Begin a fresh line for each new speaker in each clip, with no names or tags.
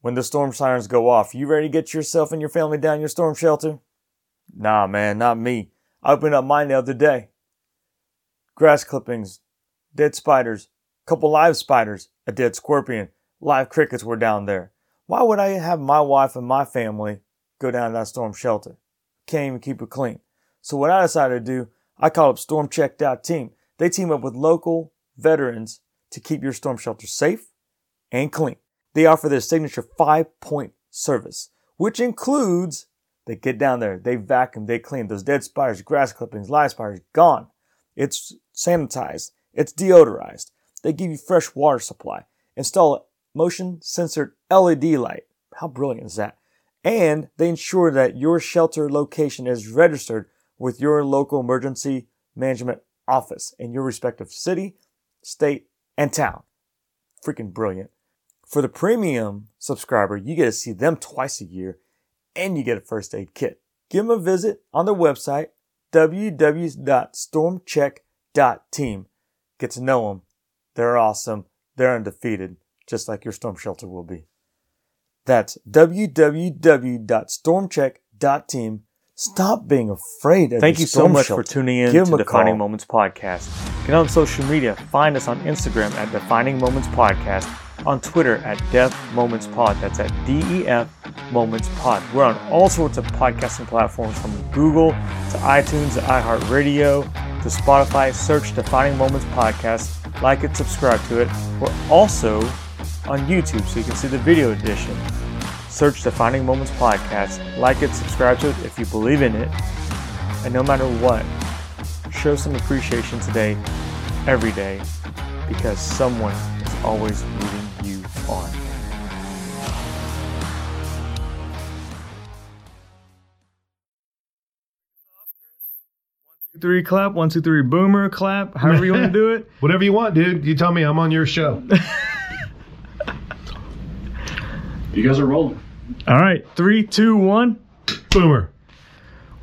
when the storm sirens go off, you ready to get yourself and your family down your storm shelter? Nah, man, not me. I opened up mine the other day. Grass clippings, dead spiders, couple live spiders, a dead scorpion, live crickets were down there. Why would I have my wife and my family go down to that storm shelter? Can't even keep it clean. So what I decided to do, I called up Storm Check Dot Team. They team up with local veterans to keep your storm shelter safe and clean. They offer their signature five point service, which includes they get down there, they vacuum, they clean those dead spiders, grass clippings, live spiders, gone. It's sanitized, it's deodorized. They give you fresh water supply, install a motion censored LED light. How brilliant is that? And they ensure that your shelter location is registered with your local emergency management office in your respective city, state, and town. Freaking brilliant. For the premium subscriber, you get to see them twice a year and you get a first aid kit. Give them a visit on their website, www.stormcheck.team. Get to know them. They're awesome. They're undefeated, just like your storm shelter will be. That's www.stormcheck.team. Stop being afraid of
Thank you so much
shelter.
for tuning in
Give
to Defining
call.
Moments Podcast. Get on social media. Find us on Instagram at Defining Moments Podcast. On Twitter at Def Moments Pod. That's at D-E-F Moments Pod. We're on all sorts of podcasting platforms from Google to iTunes to iHeartRadio to Spotify. Search Defining Moments Podcast. Like it, subscribe to it. We're also on YouTube so you can see the video edition. Search Defining Moments Podcast. Like it, subscribe to it if you believe in it. And no matter what, show some appreciation today, every day, because someone is always you on. Three clap, one, two, three, boomer clap, however you want to do it.
Whatever you want, dude. You tell me I'm on your show.
You guys are rolling.
All right, three, two, one.
Boomer.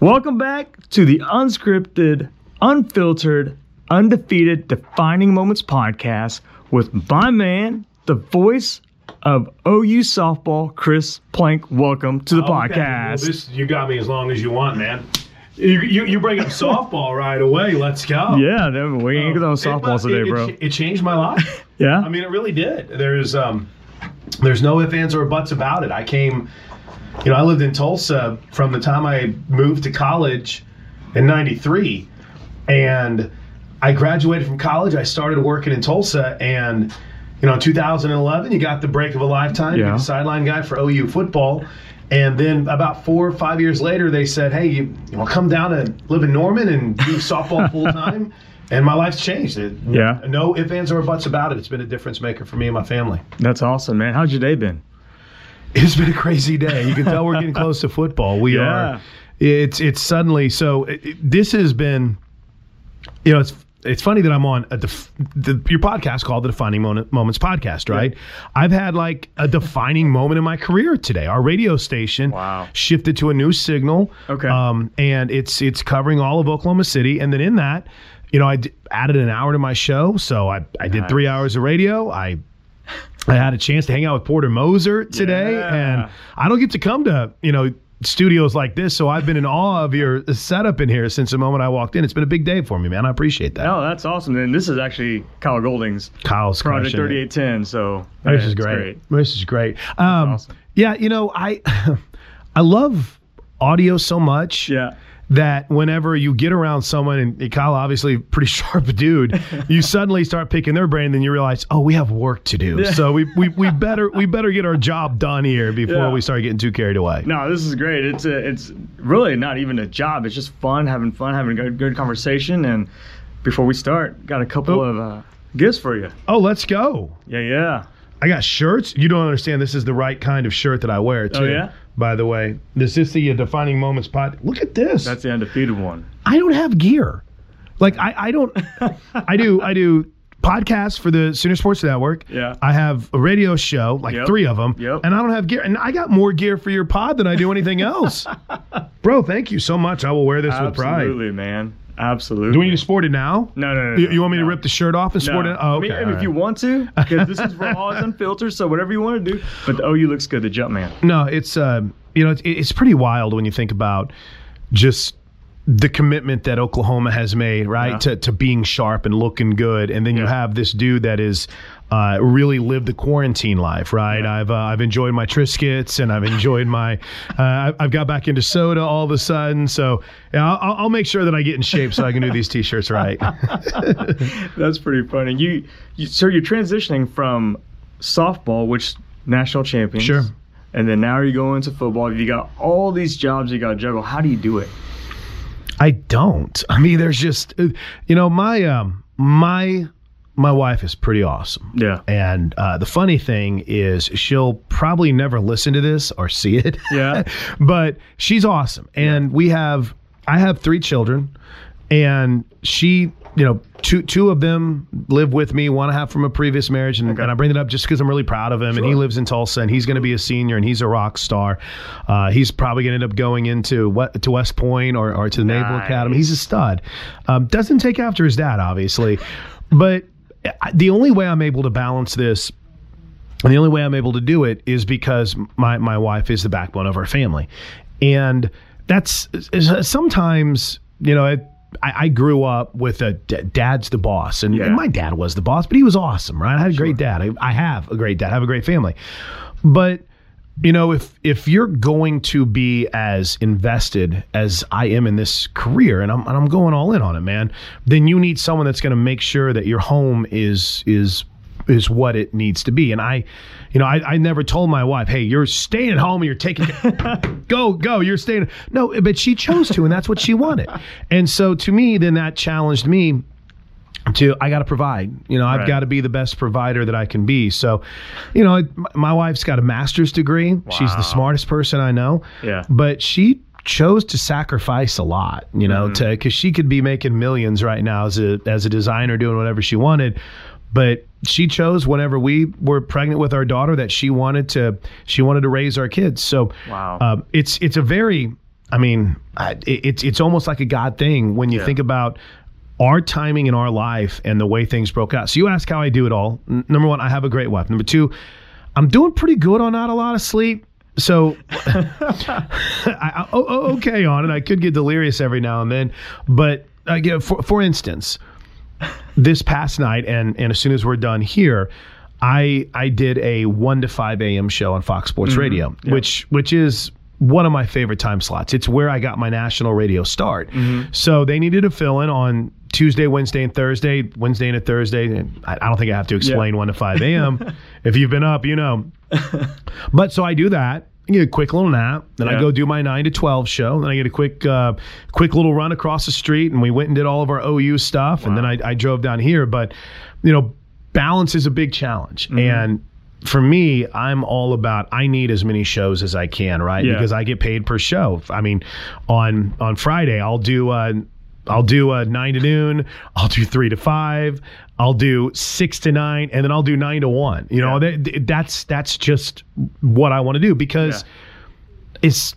Welcome back to the unscripted, unfiltered, undefeated Defining Moments podcast with my man, the voice of OU softball, Chris Plank. Welcome to the
Okay, well,
podcast.
this, you got me as long as you want, man. You, you, you bring up softball right away. Let's go.
yeah, we ain't going softballs
it,
today,
it-
bro.
It, it changed my life.
Yeah,
I mean, it really did. There's um, there's no ifs, ands, or buts about it. I came, you know, I lived in Tulsa from the time I moved to college in '93, and I graduated from college. I started working in Tulsa, and you know, in 2011, you got the break of a lifetime.
Yeah.
sideline guy for OU football. And then about four or five years later, they said, "Hey, you, you want to come down and live in Norman and do softball full time?" And my life's changed. It,
Yeah.
No ifs, ands, or buts about it. It's been a difference maker for me and my family.
that's awesome, man. How's your day been?
It's been a crazy day. You can tell we're getting close to football. We
Yeah.
are. It's it's suddenly so. It, it- this has been, you know, it's it's funny that I'm on a def, the, your podcast called the Defining Moment, Moments podcast, right? I've had like a defining moment in my career today. Our radio station
Wow.
shifted to a new signal.
Okay.
Um, and it's it's covering all of Oklahoma City, and then in that, you know, I d- added an hour to my show, so I I did
Nice.
three hours of radio. I I had a chance to hang out with Porter Moser today,
Yeah.
and I don't get to come to you know studios like this, so I've been in awe of your setup in here since the moment I walked in. It's been a big day for me, man. I appreciate that.
Oh, that's awesome. And this is actually Kyle Golding's
Kyle's
Project 3810. So
This is
it's
great. This is great. Um,
awesome.
Yeah, you know, I I love audio so much.
Yeah.
That whenever you get around someone, and Kyle obviously pretty sharp dude, you suddenly start picking their brain, then you realize, oh, we have work to do. So we, we we better we better get our job done here before
Yeah.
we start getting too carried away.
No, this is great. It's a, it's really not even a job. It's just fun, having fun, having a good, good conversation. And before we start, got a couple
Oh.
of uh, gifts for you.
Oh, let's go.
Yeah, yeah.
I got shirts. You don't understand. This is the right kind of shirt that I wear too.
Oh, yeah?
By the way, this is the uh, defining moments pot. Look at this.
That's the undefeated one.
I don't have gear. Like I, I don't. I do. I do podcasts for the Sooner Sports Network.
Yeah.
I have a radio show, like
Yep.
three of them.
Yep.
And I don't have gear. And I got more gear for your pod than I do anything else. Bro, thank you so much. I will wear this with pride.
Absolutely, man. Absolutely.
Do we need to sport it now?
No, no, no.
You, you want me to rip the shirt off and sport
No.
it? Oh, okay.
I mean, if you want to, because this is raw and unfiltered, so whatever you want to do. But the OU looks good, the jump man.
No, it's uh, you know, it's, it's pretty wild when you think about just the commitment that Oklahoma has made, right,
Yeah.
to to being sharp and looking good, and then you have this dude that is. Uh, really lived the quarantine life, right? I've uh, I've enjoyed my Triscuits and I've enjoyed my uh, I've- I've got back into soda all of a sudden. So yeah, I'll, I'll make sure that I get in shape so I can do these t-shirts right.
That's pretty funny. You, you, so you're transitioning from softball, which national champions,
Sure.
and then now you're going to football. You got all these jobs you got to juggle. How do you do it?
I don't. I mean, there's just uh, you know my um my my wife is pretty awesome.
Yeah.
And uh, the funny thing is, she'll probably never listen to this or see it.
Yeah.
but she's awesome, and we have I have three children, and she, you know, two two of them live with me. One I have from a previous marriage, and, and I bring it up just because I'm really proud of him. And he lives in Tulsa, and he's going to be a senior, and he's a rock star. Uh, he's probably going to end up going into what to West Point or, or to the Naval Academy. He's a stud. Um, doesn't take after his dad, obviously, but the only way I'm able to balance this and the only way I'm able to do it is because my, my wife is the backbone of our family. And that's uh, sometimes, you know, it, I, I grew up with a d- dad's the boss, and,
Yeah.
and my dad was the boss, but he was awesome, right? I had a great dad. I, I have a great dad. I have a great family. But you know, if if you're going to be as invested as I am in this career, and I'm and I'm going all in on it, man, then you need someone that's going to make sure that your home is is is what it needs to be. And I, you know, I, I never told my wife, "Hey, you're staying at home and you're taking go go, you're staying." No, but she chose to, and that's what she wanted. And so to me, then that challenged me to I got to provide. You know, I've
Right.
got to be the best provider that I can be. So, you know, my wife's got a master's degree. She's the smartest person I know.
Yeah.
But she chose to sacrifice a lot, you know, to because she could be making millions right now as a as a designer doing whatever she wanted. But she chose whenever we were pregnant with our daughter that she wanted to she wanted to raise our kids. So
Wow.
um, it's it's a very I mean it's it's almost like a God thing when you
Yeah.
think about our timing in our life and the way things broke out. So you ask how I do it all. N- number one, I have a great wife. Number two, I'm doing pretty good on not a lot of sleep. So I, I, oh, oh, okay on it. I could get delirious every now and then, but I get for for instance, this past night and and as soon as we're done here, I I did a one to five a.m. show on Fox Sports mm-hmm. Radio, which which is one of my favorite time slots. It's where I got my national radio start. Mm-hmm. So they needed to fill in on Tuesday, Wednesday, and Thursday. Wednesday and a Thursday. I, I don't think I have to explain one to five a.m. if you've been up, you know. But so I do that. I get a quick little nap. Then I go do my nine to twelve show. Then I get a quick, uh, quick little run across the street, and we went and did all of our OU stuff. And then I, I drove down here. But you know, balance is a big challenge,
Mm-hmm.
and for me, I'm all about I need as many shows as I can, right?
Yeah.
Because I get paid per show. I mean, on on Friday I'll do uh I'll do a nine to noon. I'll do three to five. I'll do six to nine, and then I'll do nine to one. You know, that, that's that's just what I want to do because it's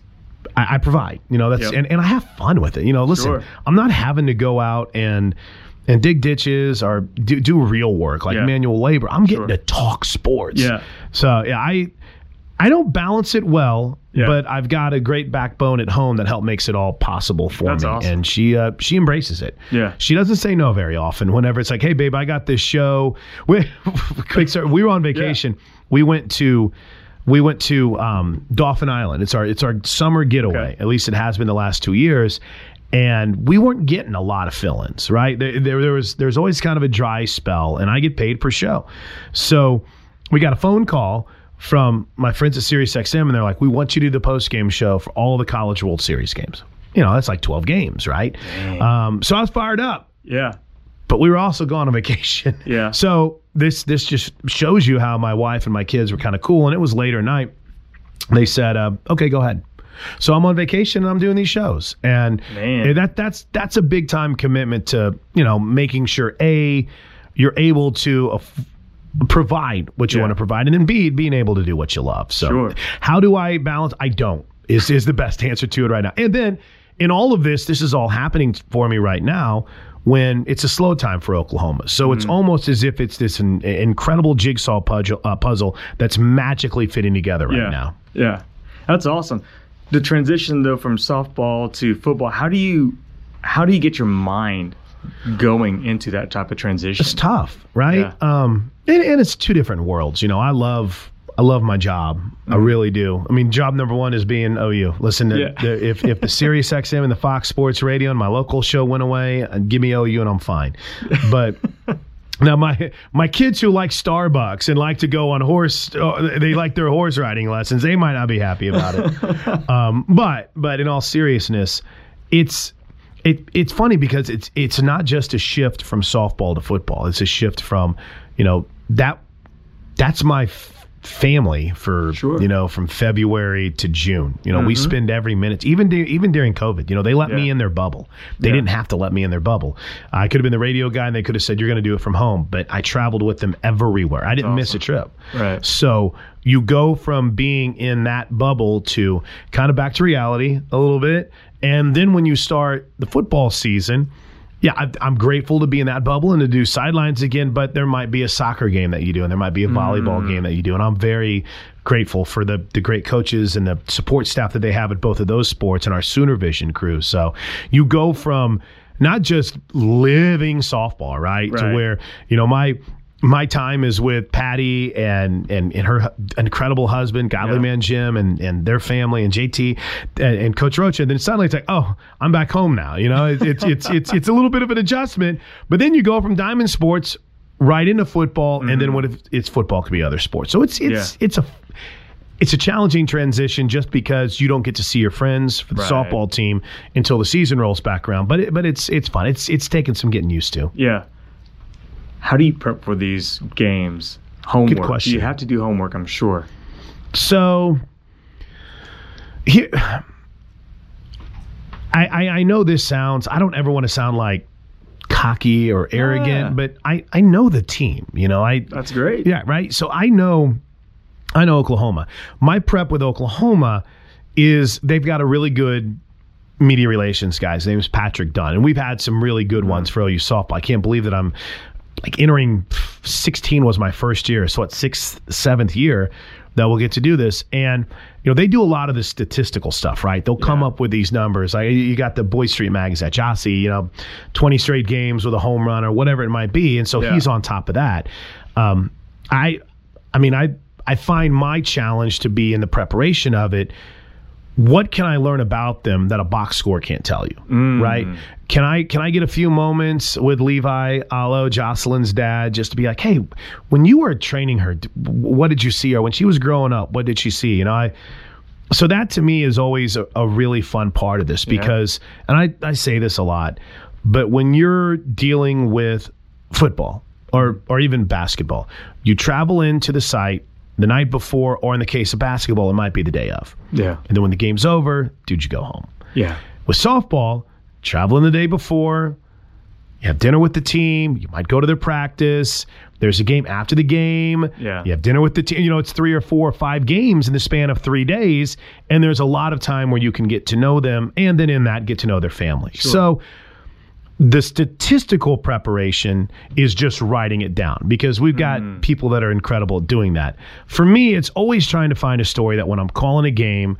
I, I provide. You know, that's
Yep.
and, and I have fun with it. You know, listen,
Sure.
I'm not having to go out and and dig ditches or do, do real work like
Yeah.
manual labor. I'm getting
Sure.
to talk sports.
Yeah.
So yeah, I I don't balance it well,
Yeah.
but I've got a great backbone at home that help makes it all possible for
That's
me.
awesome.
And she uh, she embraces it.
Yeah.
She doesn't say no very often. Whenever it's like, hey babe, I got this show. We quick story. We were on vacation. We went to we went to um, Dauphin Island. It's our it's our summer getaway.
Okay.
At least it has been the last two years. And we weren't getting a lot of fill-ins, right? There, there, there was there's always kind of a dry spell, and I get paid per show. So we got a phone call from my friends at SiriusXM, and they're like, "We want you to do the post-game show for all the College World Series games." You know, that's like 12 games, right? Um, so I was fired up
Yeah.
but we were also going on vacation.
Yeah.
So this this just shows you how my wife and my kids were kind of cool. And it was later at night. They said, uh, "Okay, go ahead." So I'm on vacation and I'm doing these shows, and
Man.
that that's that's a big time commitment to you know making sure a you're able to. Provide what you
Yeah.
want to provide, and then B, being able to do what you love. So,
Sure.
how do I balance? I don't is is the best answer to it right now. And then in all of this, this is all happening for me right now when it's a slow time for Oklahoma. So it's almost as if it's this in, incredible jigsaw puzzle, uh, puzzle that's magically fitting together right
yeah.
now.
Yeah, that's awesome. The transition though from softball to football, how do you how do you get your mind going into that type of transition?
It's tough, right?
Yeah.
Um, and, and it's two different worlds. You know, I love I love my job. I really do. I mean, job number one is being OU. Listen, to,
Yeah.
the, if if the Sirius XM and the Fox Sports Radio and my local show went away, uh, give me OU and I'm fine. But. Now my my kids who like Starbucks and like to go on horse, uh, they like their horse riding lessons. They might not be happy about it. um, but but in all seriousness, it's it it's funny because it's it's not just a shift from softball to football. It's a shift from you know that that's my f- family for
Sure.
you know from February to June. You know we spend every minute even du- even during COVID. You know they let me
Mm-hmm.
In their bubble. They
Yeah.
didn't have to let me in their bubble. I could have been the radio guy and they could have said you're going to do it from home. But I traveled with them everywhere. I didn't miss a trip.
Right.
So you go from being in that bubble to kind of back to reality a little bit. And then when you start the football season, yeah, I, I'm grateful to be in that bubble and to do sidelines again, but there might be a soccer game that you do and there might be a volleyball mm. game that you do. And I'm very grateful for the, the great coaches and the support staff that they have at both of those sports and our Sooner Vision crew. So you go from not just living softball, right, to where, you know, my my time is with Patty and and, and her incredible husband, Godly
Yeah.
Man Jim, and and their family, and JT and, and Coach Rocha. And then suddenly it's like, oh, I'm back home now. You know, it, it's it's it's it's a little bit of an adjustment. But then you go from Diamond Sports right into football, and then mm-hmm. what if it's football could be other sports. So it's it's
Yeah.
it's a it's a challenging transition just because you don't get to see your friends for the
Right.
softball team until the season rolls back around. But it, but it's it's fun. It's it's taken some getting used to.
Yeah. How do you prep for these games? Homework.
question.
You have to do homework, I'm sure.
So here, I, I I know this sounds. I don't ever want to sound like cocky or arrogant, but I I know the team. You know, I
That's great.
yeah right. So I know I know Oklahoma. My prep with Oklahoma is they've got a really good media relations guy. His name is Patrick Dunn, and we've had some really good ones mm. for OU softball. I can't believe that I'm like entering 16 was my first year, so what sixth, seventh year that we'll get to do this, and you know they do a lot of the statistical stuff, right? They'll come
Yeah.
up with these numbers. Like you got the Boy Street magazine, Jossie, you know, 20 straight games with a home run or whatever it might be, and so
Yeah.
he's on top of that. Um, I, I mean, I I find my challenge to be in the preparation of it what can I learn about them that a box score can't tell you? Mm. Right? Can I can I get a few moments with Levi Alo, Jocelyn's dad, just to be like, hey, when you were training her, what did you see her? When she was growing up, what did she see? You know, I so that to me is always a, a really fun part of this because and I, I say this a lot, but when you're dealing with football or or even basketball, you travel into the site the night before, or in the case of basketball, it might be the day of.
Yeah.
And then when the game's over, dude, you go home.
Yeah.
With softball, traveling the day before, you have dinner with the team, you might go to their practice. There's a game after the game.
Yeah.
You have dinner with the team. You know, it's three or four or five games in the span of three days. And there's a lot of time where you can get to know them and then in that get to know their family. So the statistical preparation is just writing it down because we've got hmm. people that are incredible at doing that. For me, it's always trying to find a story that when I'm calling a game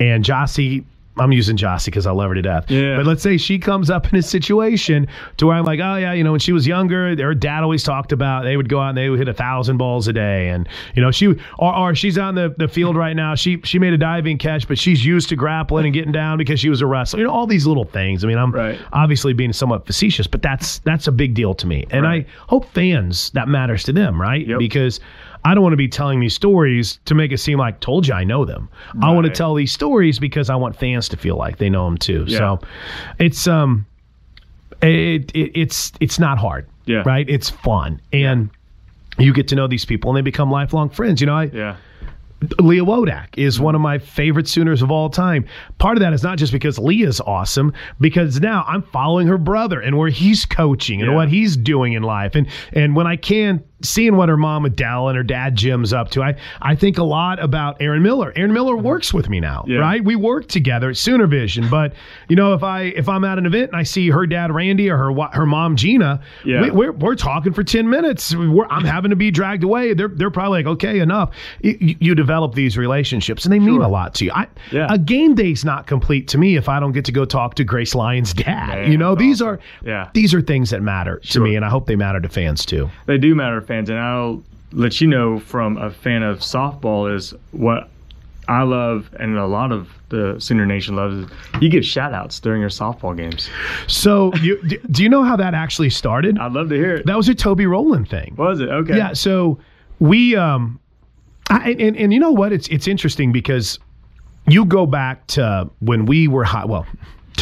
and Jossie, I'm using Jossie because I love her to death.
Yeah.
But let's say she comes up in a situation to where I'm like, oh yeah, you know, when she was younger, her dad always talked about they would go out and they would hit a thousand balls a day, and you know she or, or she's on the, the field right now. She she made a diving catch, but she's used to grappling and getting down because she was a wrestler. You know, all these little things. I mean, I'm
Right.
obviously being somewhat facetious, but that's that's a big deal to me, and
Right.
I hope fans that matters to them, right?
Yep.
Because I don't want to be telling these stories to make it seem like told you I know them. I want to tell these stories because I want fans to feel like they know them too.
Yeah.
So it's um it, it it's it's not hard.
Yeah.
Right? It's fun. And you get to know these people and they become lifelong friends. You know, I
Yeah.
Leah Wodak is one of my favorite Sooners of all time. Part of that is not just because Leah's awesome, because now I'm following her brother and where he's coaching and
Yeah.
what he's doing in life. And and when I can seeing what her mom Adele and her dad Jim's up to. I I think a lot about Aaron Miller. Aaron Miller mm-hmm. works with me now,
Yeah.
right? We work together at Sooner Vision. But you know, if I if I'm at an event and I see her dad Randy or her her mom Gina,
Yeah.
we, we're we're talking for ten minutes. We're, I'm having to be dragged away. They're they're probably like, okay, enough. You, you- develop these relationships, and they mean a lot to you. I,
Yeah.
A game day's not complete to me if I don't get to go talk to Grace Lyons' dad.
Man,
you know, these
awesome.
are
Yeah.
these are things that matter to me, and I hope they matter to fans too.
They do matter to fans, and I'll let you know from a fan of softball is what I love, and a lot of the Sooner Nation loves. Is you give shout outs during your softball games.
So, you, do, you know how that actually started?
I'd love to hear it.
That was a Toby Rowland thing.
Was it okay?
Yeah. So we, um, I, and and you know what? It's it's interesting because you go back to when we were hot. Well,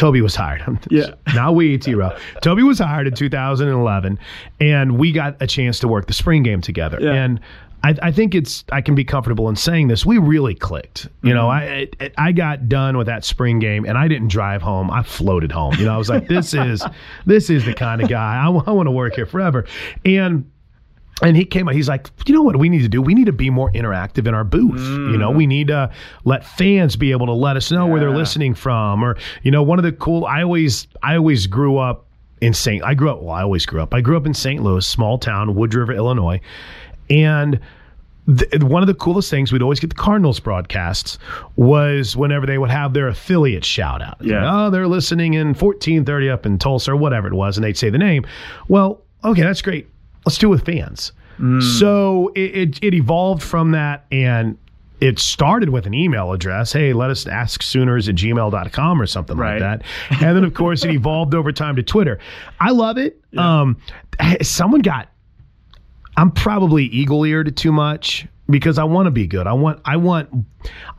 Toby was hired.
Yeah.
Not we, T Row. Toby was hired in 2011, and we got a chance to work the spring game together.
Yeah.
And I, I think it's I can be comfortable in saying this. We really clicked. You know, mm-hmm. I I I got done with that spring game, and I didn't drive home. I floated home. You know, I was like, this is this is the kind of guy I, want to work here forever. And and he came out, he's like, you know what we need to do? We need to be more interactive in our booth. You know, we mm. need to let fans be able to let us know where they're listening from. Or, you know, one of the cool I always I always grew up in St. I grew up well, I always grew up. I grew up in St. Louis, small town, Wood River, Illinois. And th- one of the coolest things we'd always get the Cardinals broadcasts was whenever they would have their affiliate shout out.
Yeah.
Oh, they're listening in 1430 up in Tulsa or whatever it was, and they'd say the name. Well, okay, that's great. Let's do it with fans. So it, it, it evolved from that and it started with an email address. Hey, let us ask sooners at gmail.com or something
Right.
like that. And then, of course, it evolved over time to Twitter. I love it. Um, someone got I'm probably eagle eared too much because I want to be good. I want I want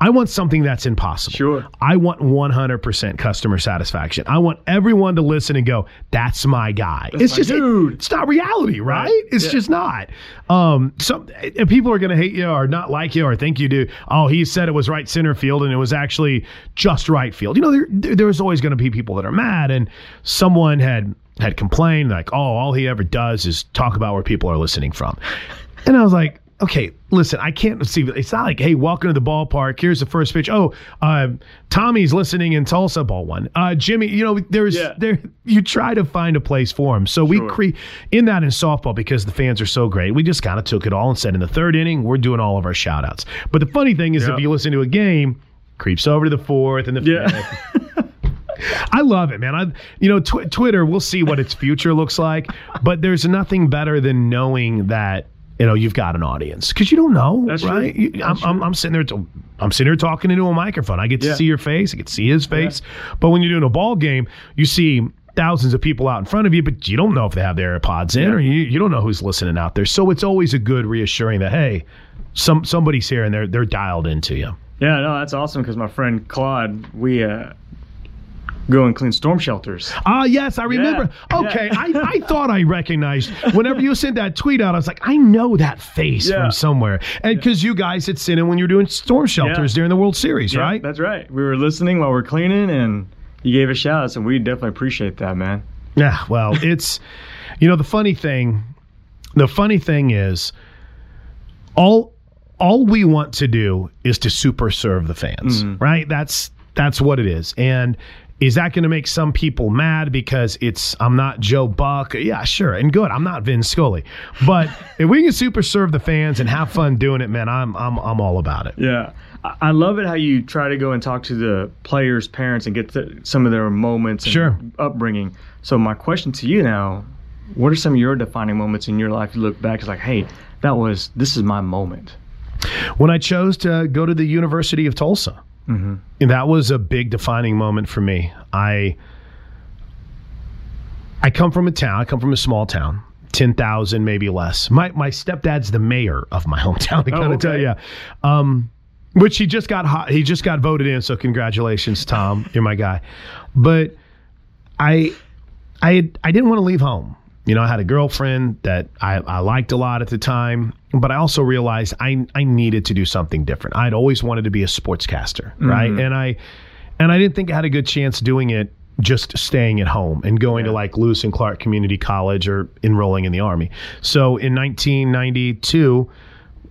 I want something that's impossible.
Sure.
I want 100% customer satisfaction. I want everyone to listen and go, "That's my guy." it's
my
just it- it's not reality, right?
Right.
It's
Yeah.
just not. Um some and people are going to hate you or not like you or think you do. Oh, he said it was right center field and it was actually just right field. You know, there, there there's always going to be people that are mad and someone had had complained like, "Oh, all he ever does is talk about where people are listening from." And I was like, okay, listen, I can't see. It's not like, hey, welcome to the ballpark. Here's the first pitch. Oh, uh, Tommy's listening in Tulsa, ball one. Uh, Jimmy, you know, there's
Yeah.
there. You try to find a place for him. So we
Sure.
create in that in softball because the fans are so great. We just kind of took it all and said in the third inning we're doing all of our shout outs. But the funny thing is,
Yeah.
if you listen to a game, creeps over to the fourth and the
Yeah.
fifth. I love it, man. I, you know, tw- Twitter. We'll see what its future looks like, but there's nothing better than knowing that you know you've got an audience because you don't know,
That's
right? You- I'm, I'm, I'm sitting there. To, I'm sitting here talking into a microphone. I get to
Yeah.
see your face. I get to see his face. But when you're doing a ball game, you see thousands of people out in front of you, but you don't know if they have their AirPods in, or you, you don't know who's listening out there. So it's always a good reassuring that hey, some somebody's here and they're they're dialed into you.
Yeah, no, that's awesome because my friend Claude, we uh, go and clean storm shelters.
Ah, yes, I remember.
Yeah,
Okay,
yeah.
I, I thought I recognized whenever you sent that tweet out. I was like, I know that face
Yeah.
from somewhere, and because you guys had sent it when you were doing storm shelters
Yeah.
during the World Series,
Yeah,
right?
That's right. We were listening while we're cleaning, and you gave a shout out, so we definitely appreciate that, man.
Yeah. Well, it's you know the funny thing. The funny thing is, all all we want to do is to super serve the fans, right? That's that's what it is, and. Is that going to make some people mad because it's I'm not Joe Buck? Yeah, sure, and good. I'm not Vin Scully, but if we can super serve the fans and have fun doing it, man, I'm I'm I'm all about it.
Yeah. I love it how you try to go and talk to the players' parents and get to some of their moments and
Sure.
upbringing. So my question to you now, what are some of your defining moments in your life you look back, it's like, hey, that was this is my moment.
when I chose to go to the University of Tulsa. And that was a big defining moment for me. I I come from a town. I come from a small town, ten thousand, maybe less. My my stepdad's the mayor of my hometown. I gotta
okay.
tell you, um, which he just got hot, he just got voted in. So congratulations, Tom. You're my guy. But I I had, I didn't want to leave home. You know, I had a girlfriend that I, I liked a lot at the time, but I also realized I I needed to do something different. I'd always wanted to be a sportscaster, right? Mm-hmm. And I and I didn't think I had a good chance doing it just staying at home and going to like Lewis and Clark Community College or enrolling in the Army. So in 1992,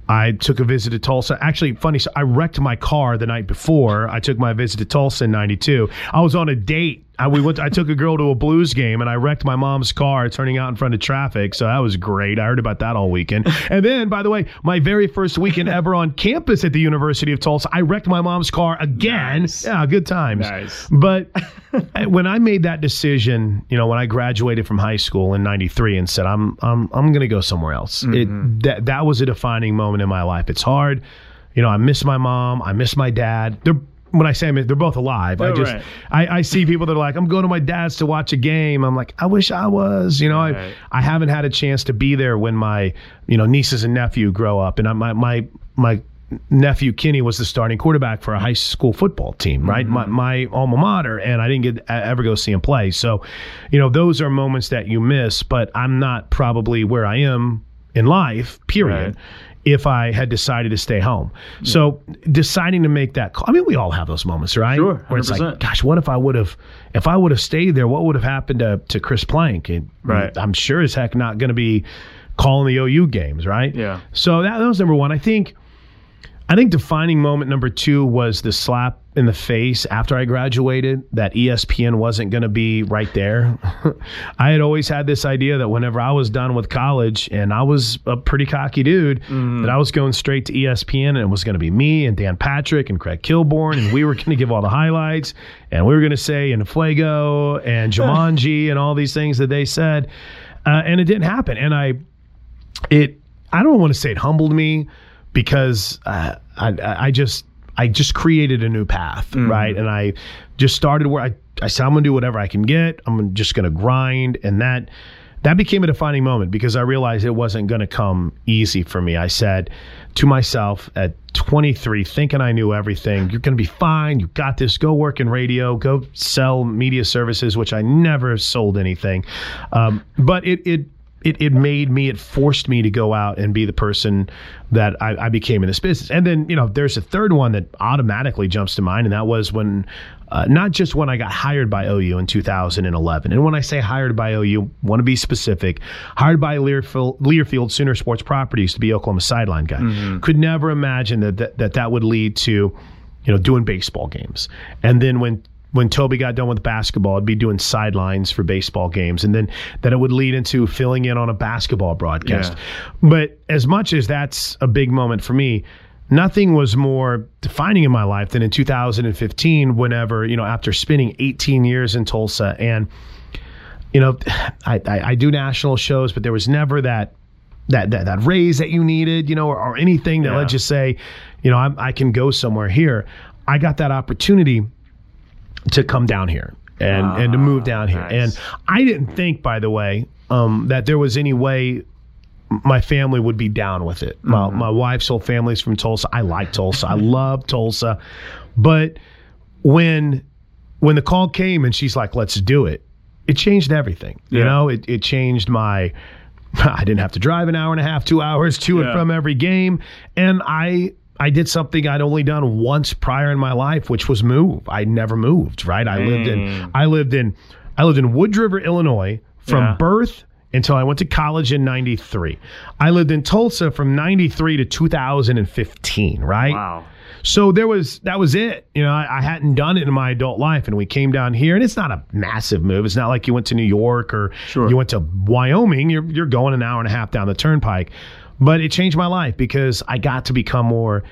I took a visit to Tulsa. Actually, funny, so I wrecked my car the night before I took my visit to Tulsa in 92. I was on a date. I, we went, I took a girl to a blues game and I wrecked my mom's car turning out in front of traffic. So that was great. I heard about that all weekend. And then, by the way, my very first weekend ever on campus at the University of Tulsa, I wrecked my mom's car again.
Nice.
Yeah, good times.
Nice.
But when I made that decision, you know, when I graduated from high school in '93 and said, "I'm I'm I'm going to go somewhere else," it mm-hmm. that that was a defining moment in my life. It's hard, you know. I miss my mom. I miss my dad. They're when I say I miss, they're both alive. I
Oh,
just
right.
I, I see people that are like, I'm going to my dad's to watch a game. I'm like, I wish I was. You know,
Right.
I I haven't had a chance to be there when my you know nieces and nephew grow up, and I, my my my nephew Kenny was the starting quarterback for a high school football team, right? Mm-hmm. My, my alma mater, and I didn't get ever go see him play. So, you know, those are moments that you miss. But I'm not probably where I am in life. Period.
Right.
If I had decided to stay home, hmm. so deciding to make that call. I mean, we all have those moments, right?
Sure,
Where it's like, gosh, what if I would have, if I would have stayed there, what would have happened to to Chris Plank? And
Right.
I'm sure as heck not going to be calling the OU games, right?
Yeah.
So that, that was number one. I think I think defining moment number two was the slap in the face after I graduated that ESPN wasn't going to be right there. I had always had this idea that whenever I was done with college, and I was a pretty cocky dude, that I was going straight to ESPN and it was going to be me and Dan Patrick and Craig Kilborn, and we were going to give all the highlights, and we were going to say in Fuego and Jumanji and all these things that they said. Uh, and it didn't happen. And I, it I don't want to say it humbled me because uh, I I just I just created a new path, right? And I just started where I I said I'm gonna do whatever I can get. I'm just gonna grind, and that that became a defining moment because I realized it wasn't gonna come easy for me. I said to myself at 23, thinking I knew everything, you're gonna be fine. You got this. Go work in radio. Go sell media services, which I never sold anything. Um, but it it it, it made me, it forced me to go out and be the person that I, I became in this business. And then, you know, there's a third one that automatically jumps to mind, and that was when, uh, not just when I got hired by OU in 2011. And when I say hired by OU, want to be specific, hired by Learfield, Learfield Sooner Sports Properties to be Oklahoma sideline guy. Could never imagine that, that that that would lead to, you know, doing baseball games. And then when when Toby got done with basketball, I'd be doing sidelines for baseball games, and then that it would lead into filling in on a basketball broadcast. But as much as that's a big moment for me, nothing was more defining in my life than in 2015. Whenever you know, after spending 18 years in Tulsa, and you know, I, I, I do national shows, but there was never that that that, that raise that you needed, you know, or, or anything that
Yeah.
let you say, you know, I, I can go somewhere here. I got that opportunity to come down here and and to move down here.
nice.
And I didn't think, by the way, um, that there was any way my family would be down with it. My, my wife's whole family's from Tulsa. I like Tulsa. I love Tulsa. But when when the call came and she's like, "Let's do it," it changed everything. You know, it it changed my. I didn't have to drive an hour and a half, two hours to and from every game, and I I did something I'd only done once prior in my life, which was move. I never moved. Right, I lived in mm. I lived in I lived in Wood River, Illinois, from
Yeah.
birth until I went to college in 93. I lived in Tulsa from 93 to 2015, right?
Wow.
So there was that was it. You know, I, I hadn't done it in my adult life, and we came down here, and it's not a massive move. It's not like you went to New York or
Sure.
you went to Wyoming. You're you're going an hour and a half down the turnpike, but it changed my life because I got to become more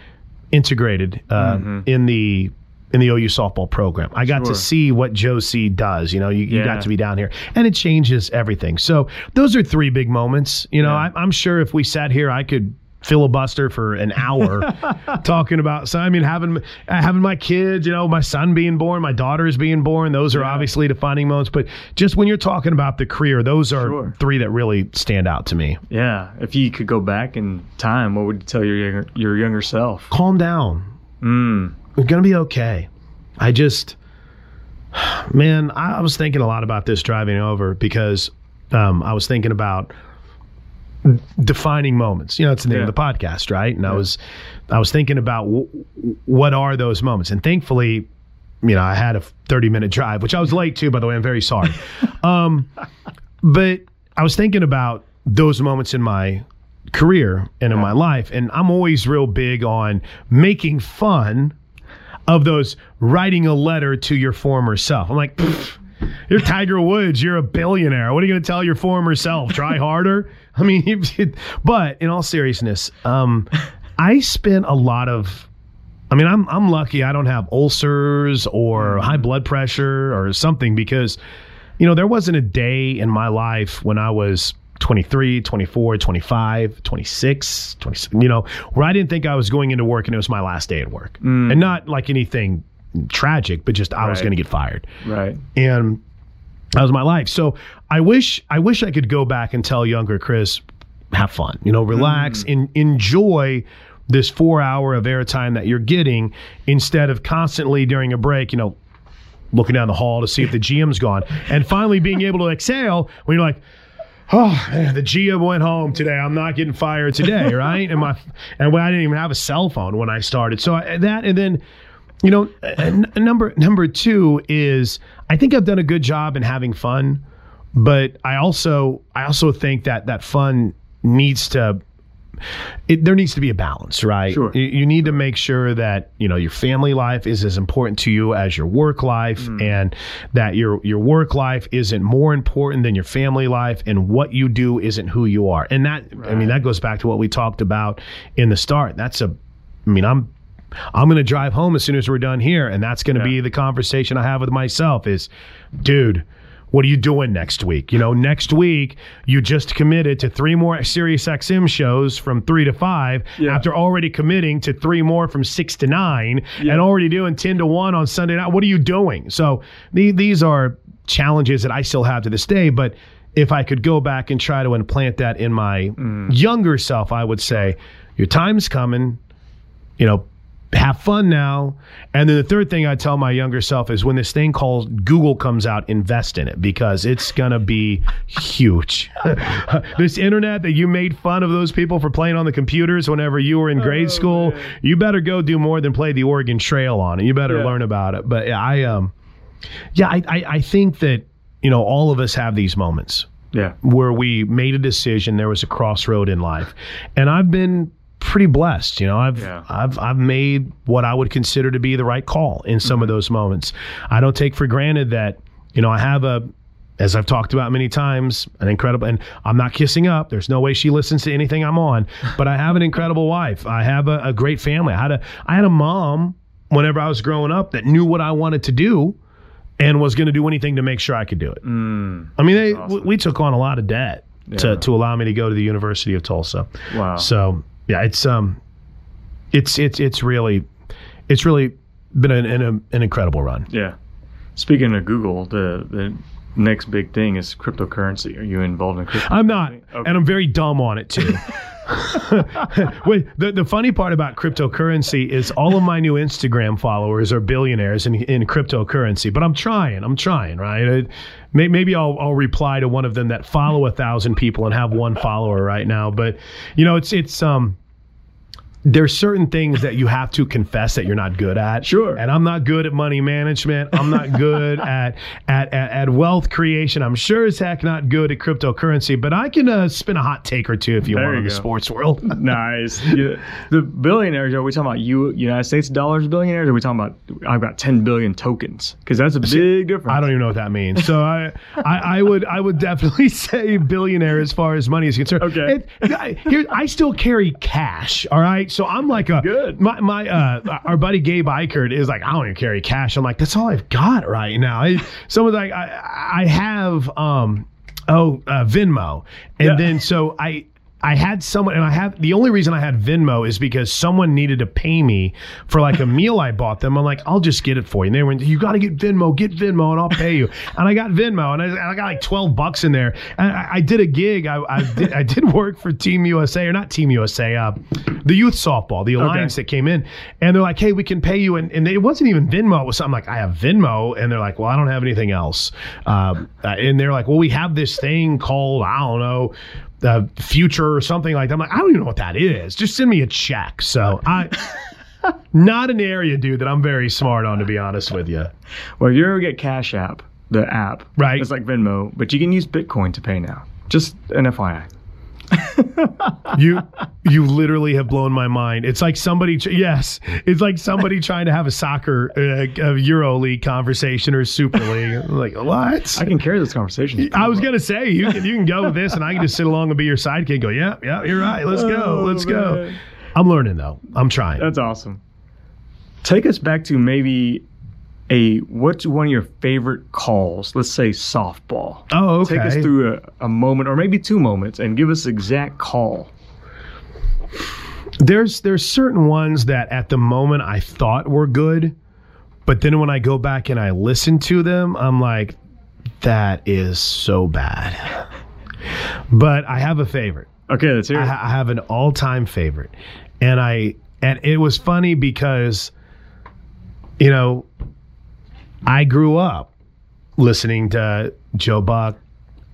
integrated uh, in the in the OU softball program. I got
Mm-hmm. Sure.
to see what Joe C does. You know, you, you
Yeah.
got to be down here, and it changes everything. So those are three big moments. You know,
Yeah.
I, I'm sure if we sat here, I could filibuster for an hour talking about so I mean having having my kids you know my son being born my daughter is being born those are obviously defining moments but just when you're talking about the career those are
Sure.
three that really stand out to me
Yeah. If you could go back in time, what would you tell your younger, your younger self?
calm down
Mm.
We're gonna be okay. I just, man, I, I was thinking a lot about this driving over because um, I was thinking about defining moments. You know, it's the name
Yeah.
of the podcast, right? And I was, I was thinking about w- what are those moments, and thankfully, you know, I had a 30 minute drive, which I was late to, by the way. I'm very sorry. um, but I was thinking about those moments in my career and in my life. And I'm always real big on making fun of those writing a letter to your former self. I'm like, "Pfft, you're Tiger Woods. You're a billionaire. What are you going to tell your former self? Try harder. I mean, but in all seriousness, um, I spent a lot of. I mean, I'm I'm lucky. I don't have ulcers or high blood pressure or something because, you know, there wasn't a day in my life when I was 23, 24, 25, 26, 27, you know, where I didn't think I was going into work and it was my last day at work. And not like anything tragic, but just I was going to get fired
Right.
and that was my life. So I wish I wish I could go back and tell younger Chris, have fun, you know, relax and enjoy this four hour of airtime that you're getting instead of constantly during a break, you know, looking down the hall to see if the GM's gone and finally being able to exhale when you're like, Oh, man, the GM went home today. I'm not getting fired today, right? And my and when I didn't even have a cell phone when I started. So I, that and then you know, uh, n- number number two is I think I've done a good job in having fun, but I also I also think that that fun needs to. It, there needs to be a balance, right?
Sure.
You, you need to make sure that you know your family life is as important to you as your work life, mm. and that your your work life isn't more important than your family life, and what you do isn't who you are. And that I mean that goes back to what we talked about in the start. That's a, I mean I'm I'm going to drive home as soon as we're done here, and that's going to be the conversation I have with myself. Is, dude, what are you doing next week? You know, next week you just committed to three more Sirius XM shows from three to five
Yeah.
after already committing to three more from six to nine, and already doing ten to one on Sunday night. What are you doing? So the, these are challenges that I still have to this day, but. If I could go back and try to implant that in my mm. younger self, I would say, Your time's coming you know, have fun now. And then the third thing I tell my younger self is when this thing called Google comes out, invest in it because it's going to be huge. this internet that you made fun of those people for playing on the computers whenever you were in grade school, you better go do more than play the Oregon Trail on it. You better
Yeah.
learn about it. But yeah, I, um, yeah, I, I, I think that, you know, all of us have these moments
Yeah.
where we made a decision there was a crossroad in life and i've been pretty blessed you know i've
Yeah.
i've i've made what i would consider to be the right call in some of mm-hmm. those moments i don't take for granted that you know i have a as I've talked about many times, an incredible, and I'm not kissing up. There's no way she listens to anything I'm on, but I have an incredible wife. I have a, a great family. I had a, I had a mom whenever I was growing up that knew what I wanted to do and was going to do anything to make sure I could do it. Mm. I mean, they, we, we took on a lot of debt
Yeah.
to, to allow me to go to the University of Tulsa.
Wow.
So yeah, it's um, it's it's it's really, it's really been an an, an incredible run.
Yeah. Speaking of Google, the the next big thing is cryptocurrency. Are you involved in crypto?
I'm not,
Okay.
and I'm very dumb on it too. Wait, the, the funny part about cryptocurrency is all of my new Instagram followers are billionaires in, in cryptocurrency, but I'm trying. I'm trying, right? Maybe I'll, I'll reply to one of them that follow a thousand people and have one follower right now. But, you know, it's, it's, um, there's certain things that you have to confess that you're not good at.
Sure.
And I'm not good at money management. I'm not good at, at, at, at wealth creation. I'm sure as heck not good at cryptocurrency, but I can uh, spin a hot take or two if you
There
want
you
in the sports world.
nice. Yeah. The billionaires, are we talking about you, United States dollars billionaires? Or are we talking about, I've got 10 billion tokens? Because that's a big difference.
I don't even know what that means. So I, I, I would, I would definitely say billionaire as far as money is concerned.
Okay.
It, I, here, I still carry cash. All right. So I'm like a
Good.
My, my, uh, our buddy Gabe Eichert is like, I don't even carry cash. I'm like, that's all I've got right now. I, someone's like, I, I have, um, oh, uh, Venmo, and
Yeah.
then so I. I had someone, and I have the only reason I had Venmo is because someone needed to pay me for like a meal I bought them. I'm like, I'll just get it for you. And they went, You got to get Venmo, get Venmo, and I'll pay you. And I got Venmo, and I, and I got like 12 bucks in there. And I, I did a gig. I, I, did, I did work for Team USA, or not Team USA, uh, the youth softball, the alliance that came in. And they're like, Hey, we can pay you. And, and it wasn't even Venmo. It was something like, I have Venmo. And they're like, Well, I don't have anything else. Um, uh, and they're like, Well, we have this thing called, I don't know, the future or something like that. I'm like, I don't even know what that is. Just send me a check. So I, not an area, dude, that I'm very smart on, to be honest with you.
Well, if you ever get Cash App, the app,
Right.
It's like Venmo, but you can use Bitcoin to pay now. Just an FYI.
You you literally have blown my mind. It's like somebody, yes, it's like somebody trying to have a soccer, uh, a Euro League conversation or Super League. Like what?
I can carry this conversation.
I was gonna say you can you can go with this, and I can just sit along and be your sidekick. and Go, yeah, yeah, you're right. Let's go,
Oh,
let's go. I'm learning though. I'm trying.
That's awesome. Take us back to maybe a what's one of your favorite calls? Let's say softball.
oh, okay.
Take us through a, a moment or maybe two moments and give us exact call.
there's there's certain ones that at the moment I thought were good, but then when I go back and I listen to them, I'm like, that is so bad. But I have a favorite.
Okay, let's hear
I,
it.
I have an all-time favorite, and I and it was funny because, you know, I grew up listening to Joe Buck,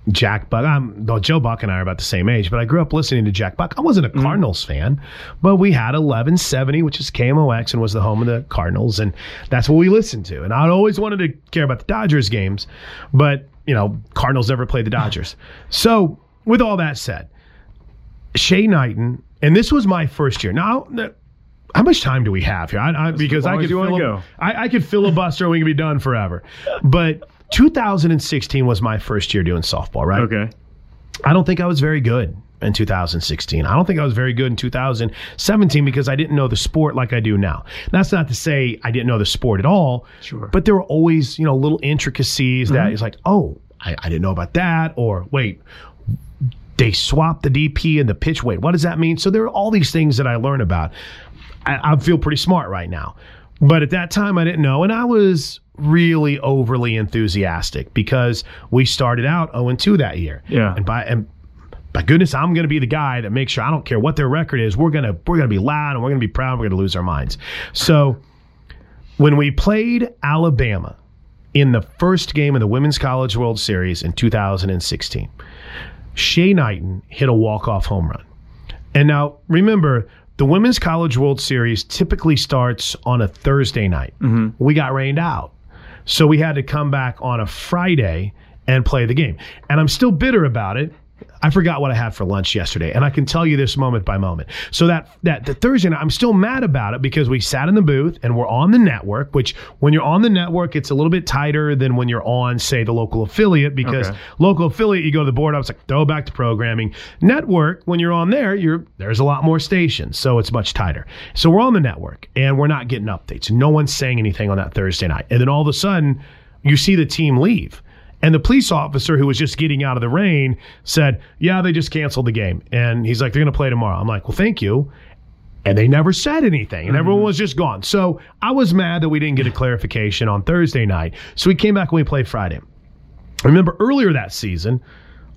Jack Buck. I'm well, Joe Buck and I are about the same age, but I grew up listening to Jack Buck. I wasn't a mm-hmm. Cardinals fan, but we had 1170, which is KMOX and was the home of the Cardinals, and that's what we listened to. And I always wanted to care about the Dodgers games, but you know, Cardinals never played the Dodgers. So, with all that said, Shay Knighton, and this was my first year. Now, how much time do we have here? I, I, because I could
you wanna
fili-
go.
I, I could filibuster and we could be done forever. But 2016 was my first year doing softball, right?
Okay.
I don't think I was very good in 2016. I don't think I was very good in 2017 because I didn't know the sport like I do now. That's not to say I didn't know the sport at all.
Sure.
But there were always, you know, little intricacies that mm-hmm. is like, oh, I, I didn't know about that, or wait, they swapped the DP and the pitch weight. What does that mean? So there are all these things that I learn about. I, I feel pretty smart right now. But at that time, I didn't know. And I was really overly enthusiastic because we started out 0 2 that year.
Yeah.
And by, and by goodness, I'm going to be the guy that makes sure I don't care what their record is. We're going to, we're going to be loud and we're going to be proud. We're going to lose our minds. So when we played Alabama in the first game of the Women's College World Series in 2016, Shay Knighton hit a walk-off home run. And now remember, the Women's College World Series typically starts on a Thursday night. Mm-hmm. We got rained out. So we had to come back on a Friday and play the game. And I'm still bitter about it. I forgot what I had for lunch yesterday, and I can tell you this moment by moment. So that that the Thursday night, I'm still mad about it because we sat in the booth and we're on the network. Which when you're on the network, it's a little bit tighter than when you're on, say, the local affiliate. Because
Okay.
local affiliate, you go to the board. I was like, throw back to programming. Network, when you're on there, you're there's a lot more stations, so it's much tighter. So we're on the network and we're not getting updates. No one's saying anything on that Thursday night, and then all of a sudden, you see the team leave. And the police officer who was just getting out of the rain said, Yeah, they just canceled the game. And he's like, They're going to play tomorrow. I'm like, Well, thank you. And they never said anything, and everyone mm-hmm. was just gone. So I was mad that we didn't get a clarification on Thursday night. So we came back and we played Friday. I Remember earlier that season,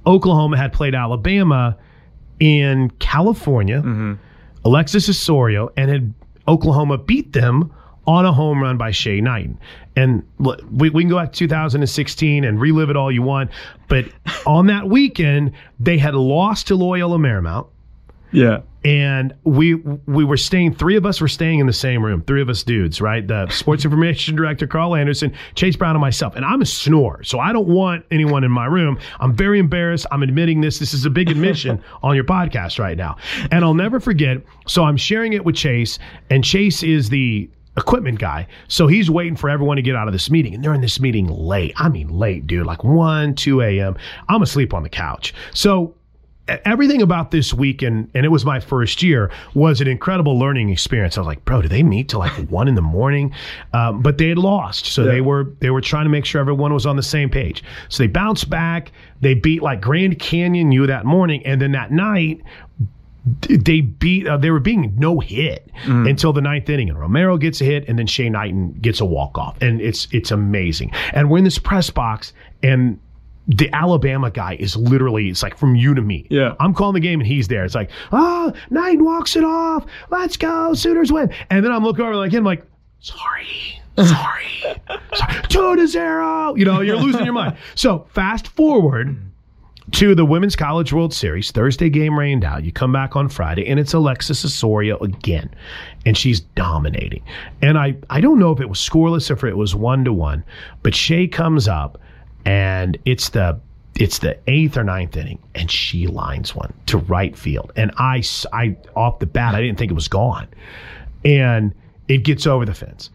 Oklahoma had played Alabama in California, mm-hmm. Alexis Osorio, and had Oklahoma beat them on a home run by Shay Knighton. And we, we can go back to 2016 and relive it all you want. But on that weekend, they had lost to Loyola Marymount.
Yeah.
and we we were staying three of us were staying in the same room three of us dudes right? The sports information director carl anderson chase brown and myself. And i'm a snorer so i don't want anyone in my room. I'm very embarrassed. I'm admitting this. This is a big admission on your podcast right now. And i'll never forget so i'm sharing it with chase and chase is the equipment guy. So he's waiting for everyone to get out of this meeting. And they're in this meeting late. I mean, late, dude, like 1, 2 a.m. I'm asleep on the couch. So everything about this week, and, and it was my first year, was an incredible learning experience. I was like, bro, do they meet till like 1 in the morning? Um, but they had lost. So they were they were trying to make sure everyone was on the same page. So they bounced back. They beat like Grand Canyon U that morning. And then that night, they beat uh, they were being no hit until the ninth inning and Romero gets a hit and then Shay Knighton gets a walk off and it's it's amazing. And we're in this press box and the Alabama guy is literally it's like from you to me.
Yeah.
I'm calling the game and he's there. It's like oh Knighton walks it off. Let's go. Sooners win. And then I'm looking over like him like sorry. Sorry. Sorry. Two to zero. You know you're losing your mind. So fast forward to the Women's College World Series. Thursday game rained out. You come back on Friday, and it's Alexis Osorio again, and she's dominating. And I, I don't know if it was scoreless or if it was one to one, but Shay comes up, and it's the it's the eighth or ninth inning, and she lines one to right field. And I, I off the bat, I didn't think it was gone, and it gets over the fence,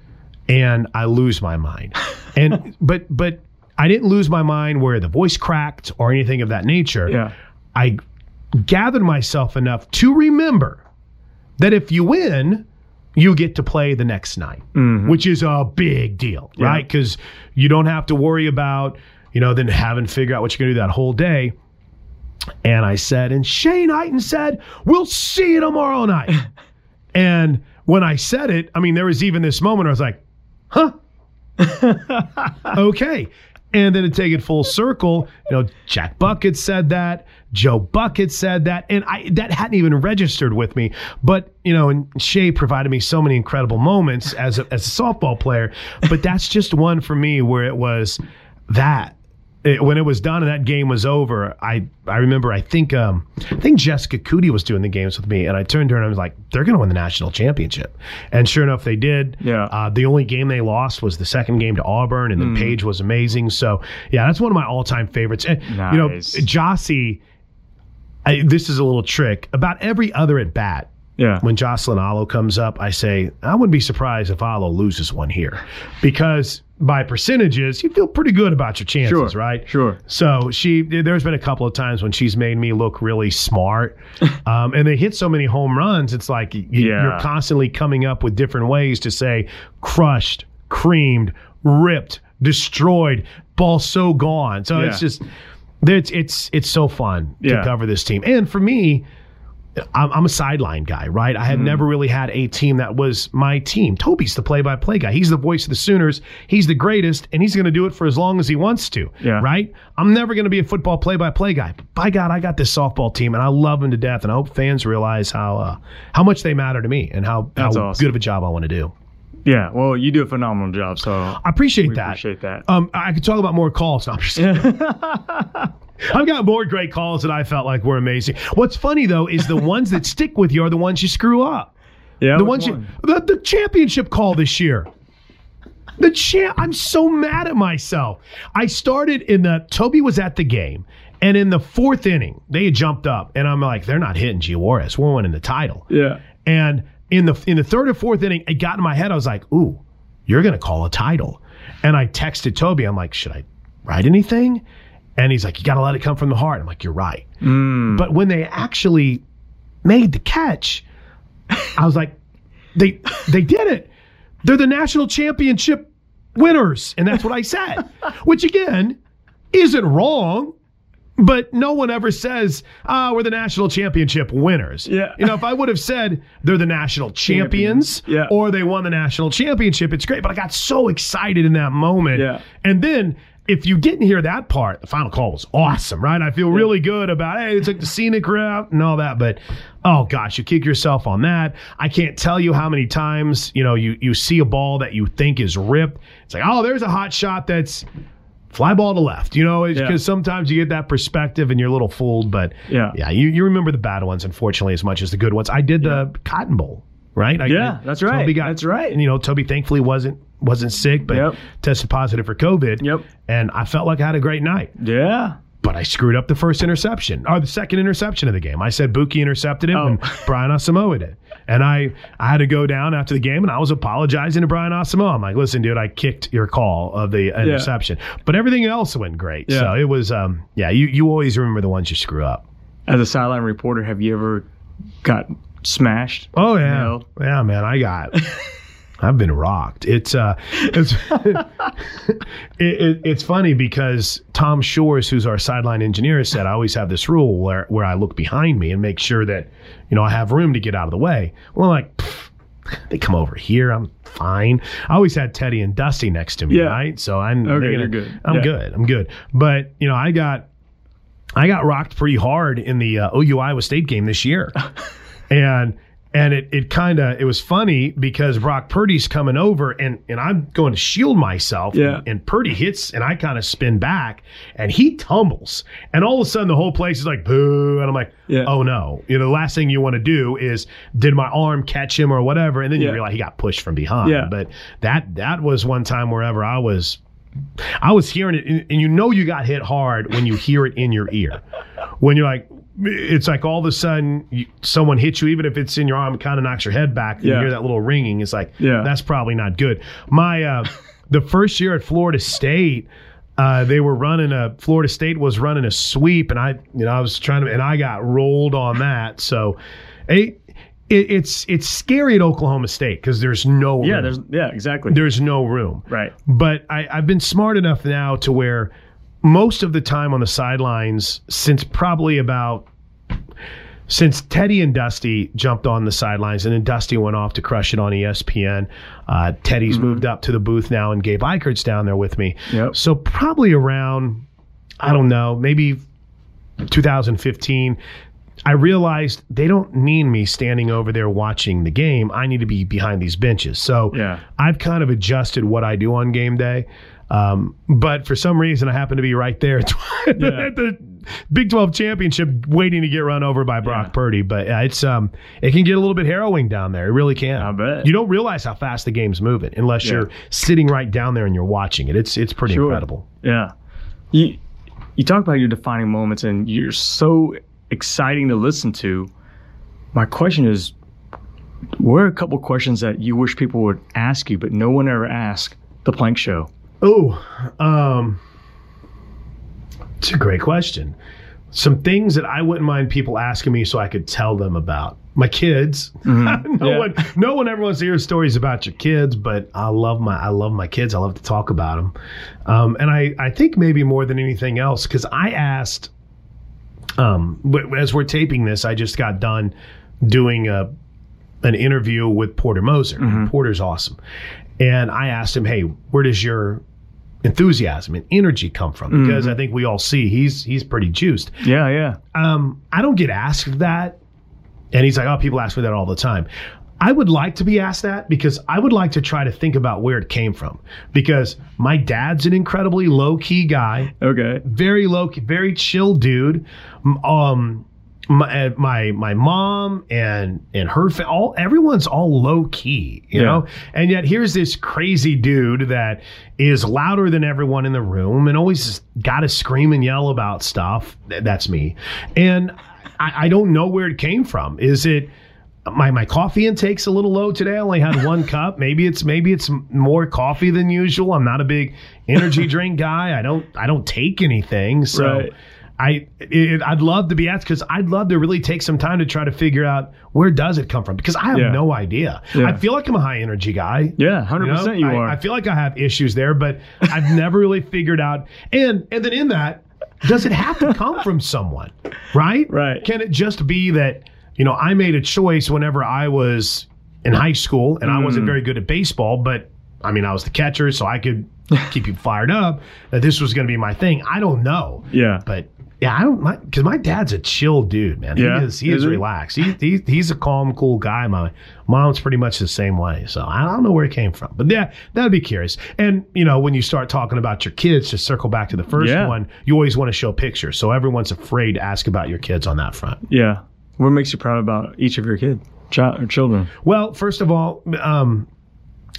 and I lose my mind. And but but I didn't lose my mind where the voice cracked or anything of that nature.
Yeah.
I gathered myself enough to remember that if you win, you get to play the next night, mm-hmm. which is a big deal, right? Because you don't have to worry about, you know, then having to figure out what you're going to do that whole day. And I said, and Shay Knighton said, we'll see you tomorrow night. and when I said it, I mean, there was even this moment where I was like, huh? okay. And then to take it full circle, you know, Jack Bucket said that, Joe Bucket said that, and I that hadn't even registered with me. But you know, and Shay provided me so many incredible moments as a, as a softball player. But that's just one for me where it was that it, when it was done and that game was over, I I remember I think um I think Jessica Cootie was doing the games with me, and I turned to her and I was like, they're going to win the national championship, and sure enough, they did.
Yeah.
Uh, the only game they lost was the second game to Auburn, and then Paige was amazing. So yeah, that's one of my all time favorites. And you know, Jossie. I, this is a little trick. About every other at bat,
Yeah.
when Jocelyn Alo comes up, I say, I wouldn't be surprised if Alo loses one here. Because by percentages, you feel pretty good about your chances,
Sure,
right?
sure.
So she there's been a couple of times when she's made me look really smart. Um, and they hit so many home runs, it's like y-
Yeah.
you're constantly coming up with different ways to say crushed, creamed, ripped, destroyed, ball so gone. So it's just it's it's it's so fun to cover this team. And for me, I'm, I'm a sideline guy, right? I had
Mm-hmm.
never really had a team that was my team. Toby's the play-by-play guy. He's the voice of the Sooners. He's the greatest, and he's going to do it for as long as he wants to.
Yeah.
Right? I'm never going to be a football play-by-play guy. But by God, I got this softball team, and I love them to death. And I hope fans realize how uh, how much they matter to me and how, how
awesome.
good of a job I want to do.
Yeah. Well, you do a phenomenal job. So
I appreciate that.
appreciate that.
Um, I could talk about more calls. No, I'm just I've got more great calls that I felt like were amazing. What's funny though is the ones that stick with you are the ones you screw up.
yeah.
The ones you,
one?
the, the championship call this year. The champ. I'm so mad at myself. I started in the Toby was at the game, and in the fourth inning they had jumped up, and I'm like, they're not hitting Giores. We're winning the title.
Yeah.
And in the in the third or fourth inning, it got in my head. I was like, "Ooh, you're going to call a title." And I texted Toby. I'm like, "Should I write anything?" And he's like, "You got to let it come from the heart." I'm like, "You're right." Hmm. But when they actually made the catch, I was like, "They they did it. They're the national championship winners." And that's what I said. Which again isn't wrong. But no one ever says, ah, we're the national championship winners.
Yeah.
You know, if I would have said they're the national champions
Yeah.
or they won the national championship, it's great. But I got so excited in that moment.
Yeah.
And then if you didn't hear that part, the final call was awesome, right? I feel really good about, hey, it's like the scenic route and all that. But oh gosh, you kick yourself on that. I can't tell you how many times, you know, you, you see a ball that you think is ripped. It's like, oh, there's a hot shot that's fly ball to left, you know, because
Yeah.
sometimes you get that perspective and you're a little fooled. But
Yeah.
yeah, you, you remember the bad ones, unfortunately, as much as the good ones. I did the Cotton Bowl, right? I,
Yeah, that's right.
Toby got,
That's right.
And, you know, Toby thankfully wasn't wasn't sick, but
Yep.
tested positive for COVID.
Yep.
And I felt like I had a great night
Yeah.
But I screwed up the first interception or the second interception of the game. I said Buki intercepted him
Oh.
and Brian Asamoah did. And I, I had to go down after the game and I was apologizing to Brian Asamoah. I'm like, listen, dude, I kicked your call of the interception. But everything else went great.
Yeah.
So it was, um, yeah, you, you always remember the ones you screw up.
As a sideline reporter, have you ever got smashed?
Oh yeah, yeah, man. I got. I've been rocked. It's uh, it's it, it, it's funny because Tom Shores, who's our sideline engineer, said I always have this rule where where I look behind me and make sure that you know I have room to get out of the way. Well, I'm like. They come over here. I'm fine. I always had Teddy and Dusty next to me,
Yeah.
right? So I'm
Okay,
they're
you're good.
I'm
Yeah.
good. I'm good. But you know, I got I got rocked pretty hard in the uh, OU Iowa State game this year, and And it, it kind of it was funny because Brock Purdy's coming over and, and I'm going to shield myself.
Yeah.
And, and Purdy hits and I kind of spin back and he tumbles. And all of a sudden the whole place is like boo. And I'm like,
Yeah.
oh no. You know, the last thing you want to do is did my arm catch him or whatever? And then you realize he got pushed from behind.
Yeah.
But that that was one time wherever I was I was hearing it, and and you know you got hit hard when you hear it in your ear. When you're like, it's like all of a sudden you, someone hits you, even if it's in your arm, kind of knocks your head back. And
Yeah.
You hear that little ringing. It's like,
Yeah.
that's probably not good. My uh, the first year at Florida State. Uh, they were running a Florida State was running a sweep, and I, you know, I was trying to, and I got rolled on that. So, it, it, it's it's scary at Oklahoma State because there's no
Yeah,
room.
there's yeah, exactly.
there's no room.
right.
But I, I've been smart enough now to where most of the time on the sidelines, since probably about since Teddy and Dusty jumped on the sidelines, and then Dusty went off to crush it on ESPN. Uh, Teddy's moved up to the booth now, and Gabe Ikard's down there with me.
Yep.
So probably around, I don't know, maybe 2015. I realized they don't need me standing over there watching the game. I need to be behind these benches. So
Yeah.
I've kind of adjusted what I do on game day. Um, but for some reason, I happen to be right there at,
Yeah.
the Big 12 championship, waiting to get run over by Brock
Yeah.
Purdy. But uh, it's um, it can get a little bit harrowing down there. It really can.
I bet.
You don't realize how fast the game's moving unless
Yeah.
you're sitting right down there and you're watching it. It's it's pretty
Sure.
incredible.
Yeah. You you talk about your defining moments and you're so exciting to listen to. My question is what are a couple questions that you wish people would ask you but no one ever asked the plank show?
Oh, um, it's a great question. Some things that I wouldn't mind people asking me so I could tell them about my kids. no
Yeah.
one, no one ever wants to hear stories about your kids, but I love my, I love my kids. I love to talk about them. Um, and I, I think maybe more than anything else, because I asked, um, as we're taping this, I just got done doing a, an interview with Porter Moser. Porter's awesome. And I asked him, hey, where does your enthusiasm and energy come from? Because I think we all see he's he's pretty juiced.
Yeah, yeah.
Um, I don't get asked that. And he's like, oh, people ask me that all the time. I would like to be asked that because I would like to try to think about where it came from. Because my dad's an incredibly low key guy
Okay.
very low, key, very chill dude. Um, my uh, my my mom and and her fa- all everyone's all low key, you
Yeah.
know. And yet here's this crazy dude that is louder than everyone in the room and always got to scream and yell about stuff. That's me, and I, I don't know where it came from. Is it? my my coffee intake's a little low today. I only had one cup. Maybe it's maybe it's more coffee than usual. I'm not a big energy drink guy. I don't I don't take anything. So
Right.
I it, I'd love to be asked because I'd love to really take some time to try to figure out where does it come from because I have
Yeah.
no idea.
Yeah.
I feel like I'm a high energy guy.
Yeah, 100% you,
I,
are.
I feel like I have issues there, but I've never really figured out. And and then in that, does it have to come from someone? Right?
Right.
Can it just be that you know I made a choice whenever I was in high school and I
Mm.
wasn't very good at baseball, but I mean I was the catcher, so I could keep you fired up. That this was going to be my thing. I don't know.
yeah.
But yeah, I don't because my, dad's a chill dude, man.
Yeah?
He is he
Is
is relaxed. He, he he's a calm, cool guy. My mom's pretty much the same way. So I don't know where it came from, but yeah, that'd be curious. And you know, when you start talking about your kids, to circle back to the first
Yeah.
one, you always want to show pictures. So everyone's afraid to ask about your kids on that front.
Yeah. What makes you proud about each of your kids? child, or children?
Well, first of all, um,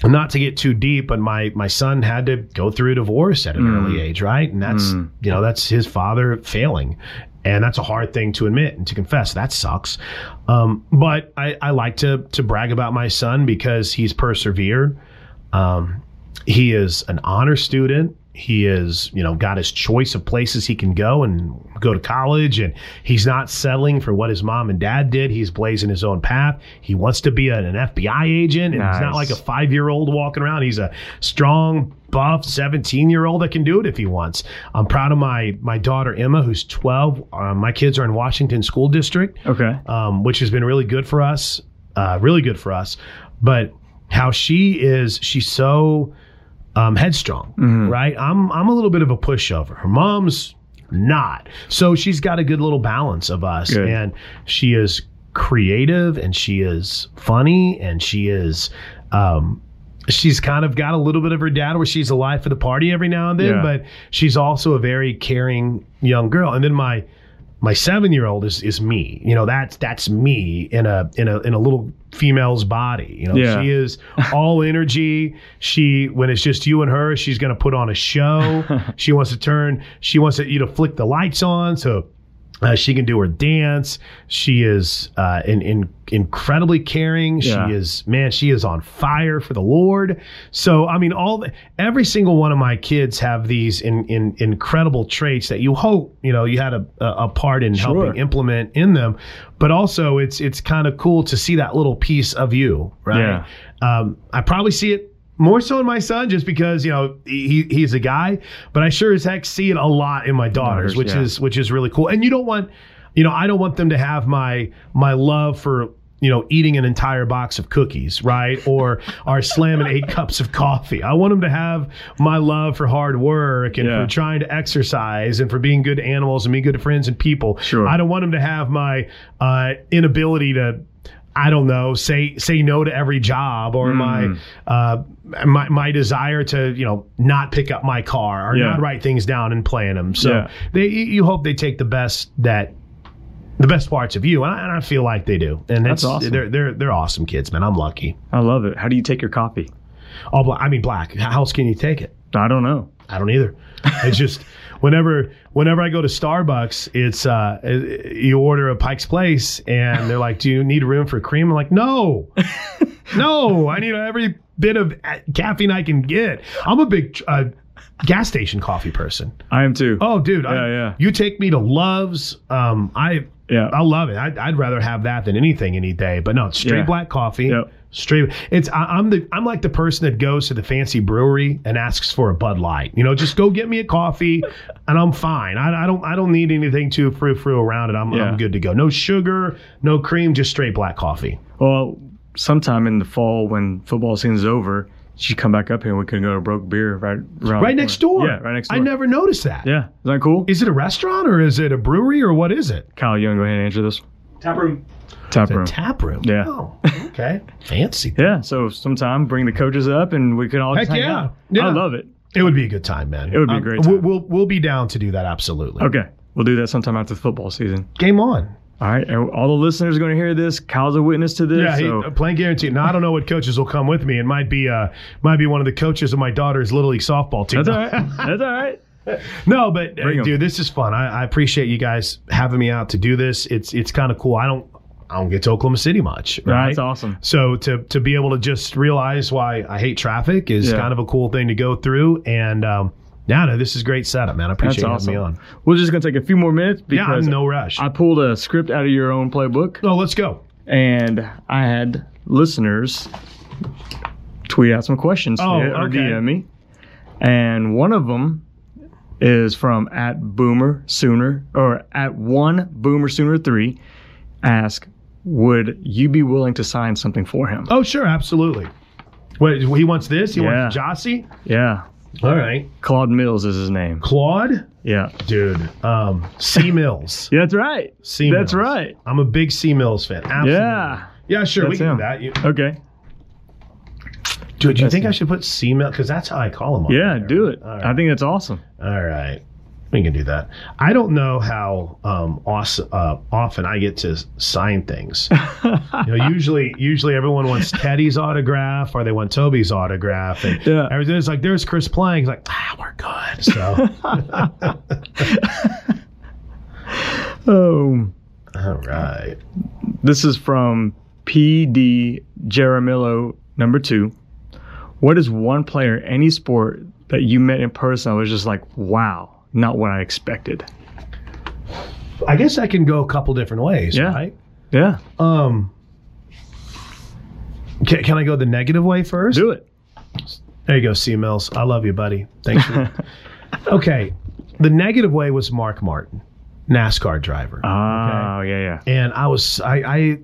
not to get too deep, but my my son had to go through a divorce at an early age, right? And that's you know that's his father failing, and that's a hard thing to admit and to confess. That sucks. Um, but I, I like to to brag about my son because he's persevered. Um, he is an honor student. He is, you know, got his choice of places he can go and go to college, and he's not settling for what his mom and dad did. He's blazing his own path. He wants to be an, an FBI agent, and he's not like a five year old walking around. He's a strong, buff, 17 year old that can do it if he wants. I'm proud of my my daughter Emma, who's 12. Um, my kids are in Washington School District
Okay.
um, which has been really good for us, uh, really good for us. But how she is, she's so um, headstrong, right? I'm I'm a little bit of a pushover. Her mom's not, so she's got a good little balance of us,
Good.
and she is creative and she is funny and she is um she's kind of got a little bit of her dad where she's alive for the party every now and then
Yeah.
but she's also a very caring young girl and then my my seven year old is is me. You know that's that's me in a in a in a little female's body. You know
Yeah.
she is all energy. She when it's just you and her she's going to put on a show. She wants to turn she wants to you know flick the lights on so uh, she can do her dance. She is uh, in, in, incredibly caring.
Yeah.
She is man. She is on fire for the Lord. So I mean, all the, every single one of my kids have these in, in incredible traits that you hope you know you had a, a part in
Sure.
helping implement in them. But also, it's it's kind of cool to see that little piece of you, right? Um, I probably see it more so in my son just because you know he he's a guy, but I sure as heck see it a lot in my daughters, which
yeah.
is which is really cool. And you don't want, you know, I don't want them to have my my love for you know eating an entire box of cookies, right? Or are slamming eight cups of coffee. I want them to have my love for hard work and
Yeah.
for trying to exercise and for being good animals and being good to friends and people.
Sure.
I don't want them to have my uh, inability to. I don't know, say say no to every job or my uh my my desire to, you know, not pick up my car or
Yeah.
not write things down and plan them. So
Yeah.
they you hope they take the best that the best parts of you and I, and I feel like they do. And
That's awesome.
they're they're they're awesome kids, man. I'm lucky.
I love it. How do you take your coffee?
All black, I mean black. How else can you take it?
I don't know.
I don't either. It's just whenever whenever I go to Starbucks, it's uh you order a Pike's Place and they're like, "Do you need room for cream?" I'm like, "No, no, I need every bit of uh, caffeine I can get." I'm a big uh, gas station coffee person.
I am too.
Oh, dude, I,
Yeah, yeah.
you take me to Love's. Um, I
Yeah.
I love it. I'd, I'd rather have that than anything any day. But no, straight
Yeah.
black coffee.
Yep.
Straight. It's I, I'm the I'm like the person that goes to the fancy brewery and asks for a Bud Light. You know, just go get me a coffee, and I'm fine. I, I don't I don't need anything too frou frou around it. I'm
Yeah.
I'm good to go. No sugar, no cream, just straight black coffee.
Well, sometime in the fall when football season's over, you should come back up here and we can go to Broke Beer right around
Right next door.
Yeah, right next door.
I never noticed that.
Yeah, is that cool?
Is it a restaurant or is it a brewery or what is it?
Kyle, you want to go ahead and answer this?
Tap room.
Tap room.
tap room.
Yeah.
Oh, okay. Fancy.
Yeah, so sometime bring the coaches up and we can all just
Heck
hang
yeah.
out.
Yeah.
I love it.
It would be a good time, man.
It would be a
Um,
great
We'll, we'll we'll be down to do that absolutely.
Okay, we'll do that sometime after the football season.
Game on.
All right, all the listeners are going to hear this. Kyle's a witness to this.
Yeah,
so
he, playing guarantee. Now I don't know what coaches will come with me. It might be uh might be one of the coaches of my daughter's little league softball team.
that's all right. That's all right.
No, but uh, dude, this is fun. I, I appreciate you guys having me out to do this. It's it's kind of cool. I don't I don't get to Oklahoma City much. Right?
That's awesome.
So to to be able to just realize why I hate traffic is
Yeah.
kind of a cool thing to go through. And um, yeah, no, this is great setup, man. I appreciate you
awesome.
having me on.
We're just going to take a few more minutes
Yeah, I'm no rush.
I pulled a script out of your own playbook.
oh, let's go.
and I had listeners tweet out some questions to
Oh,
you or
okay.
DM me, and one of them is from at Boomer Sooner or at one Boomer Sooner three. Ask, would you be willing to sign something for him?
Oh, sure, absolutely. Wait, he wants this. He
Yeah.
wants Jossie.
Yeah,
All right,
Claude Mills is his name.
Claude,
Yeah,
dude. Um, C Mills.
yeah, that's right.
C Mills.
That's right.
I'm a big C Mills fan. Absolutely.
Yeah.
Yeah, sure. we can
him.
do that. You,
Okay.
Dude, do you
That's
think I should put C Mills? Because that's how I call him.
Yeah,
there.
do it.
Right.
I think that's awesome.
All right. We can do that. I don't know how um, awesome, uh, often I get to sign things. you know, usually, usually everyone wants Teddy's autograph or they want Toby's autograph, and
Yeah.
everything's like, "There's Chris Plank." He's like, "Ah, we're good." So,
Oh.
all right.
This is from PD Jaramillo number two. What is one player, any sport that you met in person that was just like, wow, not what I expected?
I guess I can go a couple different ways,
Yeah.
right?
Yeah,
Um, can, can I go the negative way first?
do it.
There you go, C Mills. I love you, buddy. Thanks. For, okay, the negative way was Mark Martin, NASCAR driver.
Oh, yeah, yeah.
and I was I, I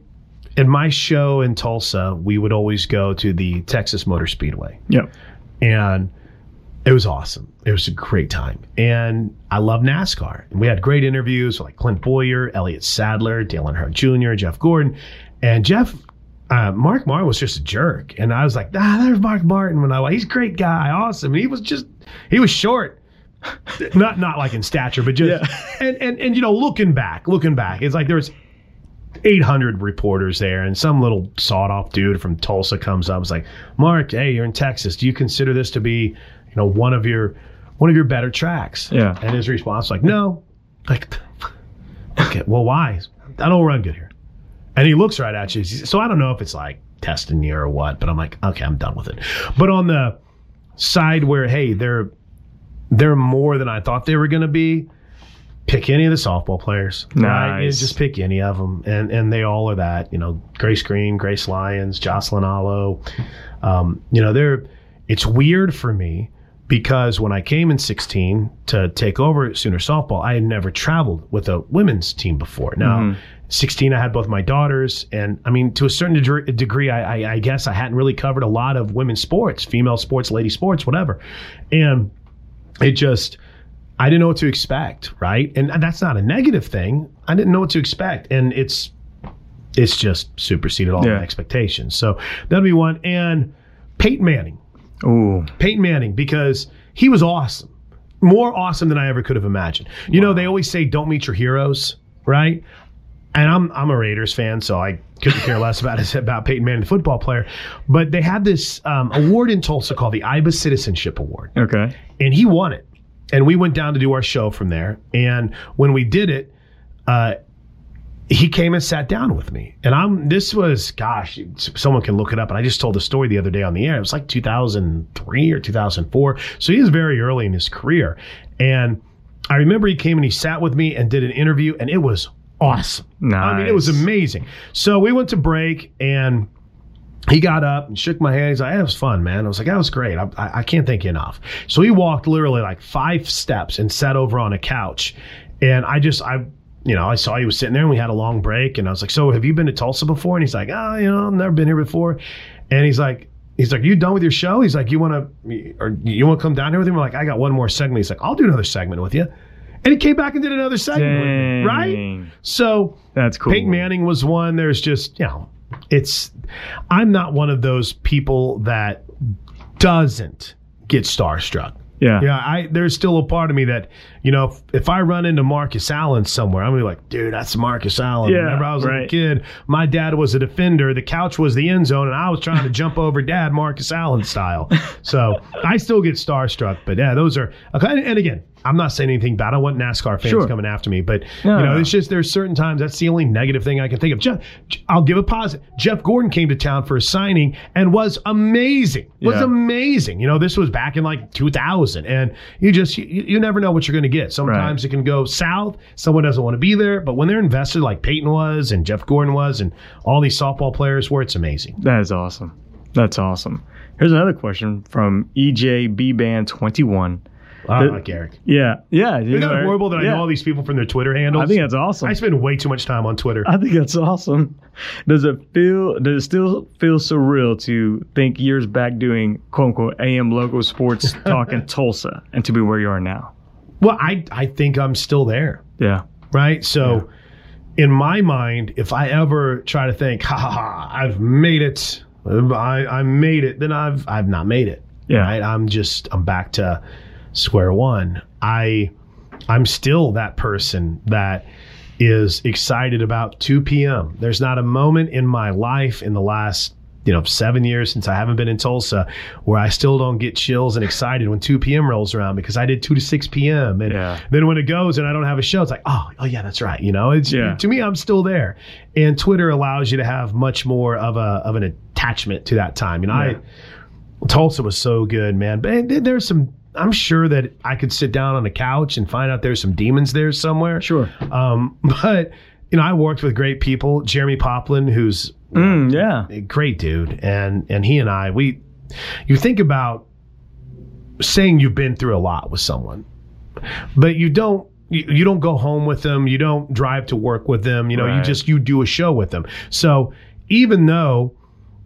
in my show in Tulsa, we would always go to the Texas Motor Speedway,
Yep.
and it was awesome. It was a great time. And I love NASCAR. And we had great interviews with like Clint Bowyer, Elliott Sadler, Dale Earnhardt Jr., Jeff Gordon. And Jeff, uh, Mark Martin was just a jerk. And I was like, ah, there's Mark Martin. When I, he's a great guy, awesome. And he was just, he was short. not not like in stature, but just and, and and you know, looking back, looking back, it's like there's 800 reporters there, and some little sawed off dude from Tulsa comes up. It's like, Mark, hey, you're in Texas. Do you consider this to be, you know, one of your one of your better tracks?
Yeah.
And his response like, no. Like, okay, well, why? I don't run good here. And he looks right at you. So I don't know if it's like testing you or what, but I'm like, okay, I'm done with it. But on the side where, hey, they're they're more than I thought they were going to be. Pick any of the softball players. Right?
Nice.
Just pick any of them, and and they all are that. You know, Grace Green, Grace Lyons, Jocelyn Alo. Um, you know, they're. It's weird for me because when I came in 16 to take over Sooner softball, I had never traveled with a women's team before. Now, mm-hmm. 16, I had both my daughters, and I mean, to a certain degree, degree I, I, I guess I hadn't really covered a lot of women's sports, female sports, lady sports, whatever, and it just I didn't know what to expect, right? And that's not a negative thing. I didn't know what to expect, and it's it's just superseded all
Yeah.
my expectations. So that'll be one. And Peyton Manning,
Ooh.
Peyton Manning, because he was awesome, more awesome than I ever could have imagined. You know, they always say don't meet your heroes, right? And I'm I'm a Raiders fan, so I couldn't care less about about Peyton Manning, the football player. But they had this um, award in Tulsa called the IBA Citizenship Award
Okay.
and he won it. And we went down to do our show from there. And when we did it, uh, he came and sat down with me. And I'm this was gosh, someone can look it up. And I just told the story the other day on the air. It was like 2003 or 2004. So he was very early in his career. And I remember he came and he sat with me and did an interview, and it was awesome. I mean, it was amazing. So we went to break and he got up and shook my hand. He's like, "That was fun, man." I was like, "That was great. I, I, I can't thank you enough." So he walked literally like five steps and sat over on a couch, and I just I. You know, I saw he was sitting there and we had a long break and I was like, So have you been to Tulsa before? And he's like, Oh, you know, I've never been here before. And he's like, He's like, you done with your show? He's like, you want to, or you want to come down here with him? We're like, I got one more segment. He's like, I'll do another segment with you. And he came back and did another segment me, right? So
That's cool.
Peyton Manning was one. There's just, you know, it's, I'm not one of those people that doesn't get starstruck.
Yeah.
Yeah, I there's still a part of me that, you know, if, if I run into Marcus Allen somewhere, I'm gonna be like, dude, that's Marcus Allen.
Yeah,
Whenever I was a
right.
little kid, my dad was a defender, the couch was the end zone, and I was trying to jump over dad Marcus Allen style. So I still get starstruck, but yeah, those are okay. And again, I'm not saying anything bad. I want NASCAR fans
Sure.
coming after me, but
No,
you know,
no.
it's just there's certain times that's the only negative thing I can think of. Jeff, I'll give a positive. Jeff Gordon came to town for a signing and was amazing. Was
Yeah.
amazing. You know, this was back in like 2000, and you just you, you never know what you're going to get. Sometimes it can go south. Someone doesn't want to be there, but when they're invested, like Peyton was and Jeff Gordon was, and all these softball players were, it's amazing.
That is awesome. That's awesome. Here's another question from E EJB Band 21.
I like Eric.
Yeah. Yeah.
Isn't that horrible that I know all these people from their Twitter handles?
I think that's awesome.
I spend way too much time on Twitter.
I think that's awesome. Does it feel? Does it still feel surreal to think years back doing "quote unquote" AM local sports talk in Tulsa and to be where you are now?
Well, I I think I'm still there.
Yeah.
right? So, in my mind, if I ever try to think, ha ha ha, I've made it, I, I made it, then I've I've not made it.
Yeah.
Right? I'm just I'm back to square one. I I'm still that person that is excited about 2 p.m. There's not a moment in my life in the last you know seven years since I haven't been in Tulsa where I still don't get chills and excited when 2 p.m. rolls around because I did 2 to 6 p.m. and
Yeah.
then when it goes and I don't have a show, it's like, oh, oh yeah, that's right. You know, it's
Yeah.
to me, I'm still there. And Twitter allows you to have much more of a of an attachment to that time. You know,
Yeah.
I Tulsa was so good, man. But there's some. I'm sure that I could sit down on a couch and find out there's some demons there somewhere.
Sure.
Um, but you know, I worked with great people. Jeremy Poplin, who's
Mm, yeah.
great dude, and and he and I, we, you think about saying you've been through a lot with someone, but you don't. You, you don't go home with them. You don't drive to work with them. You know, you just you do a show with them. So even though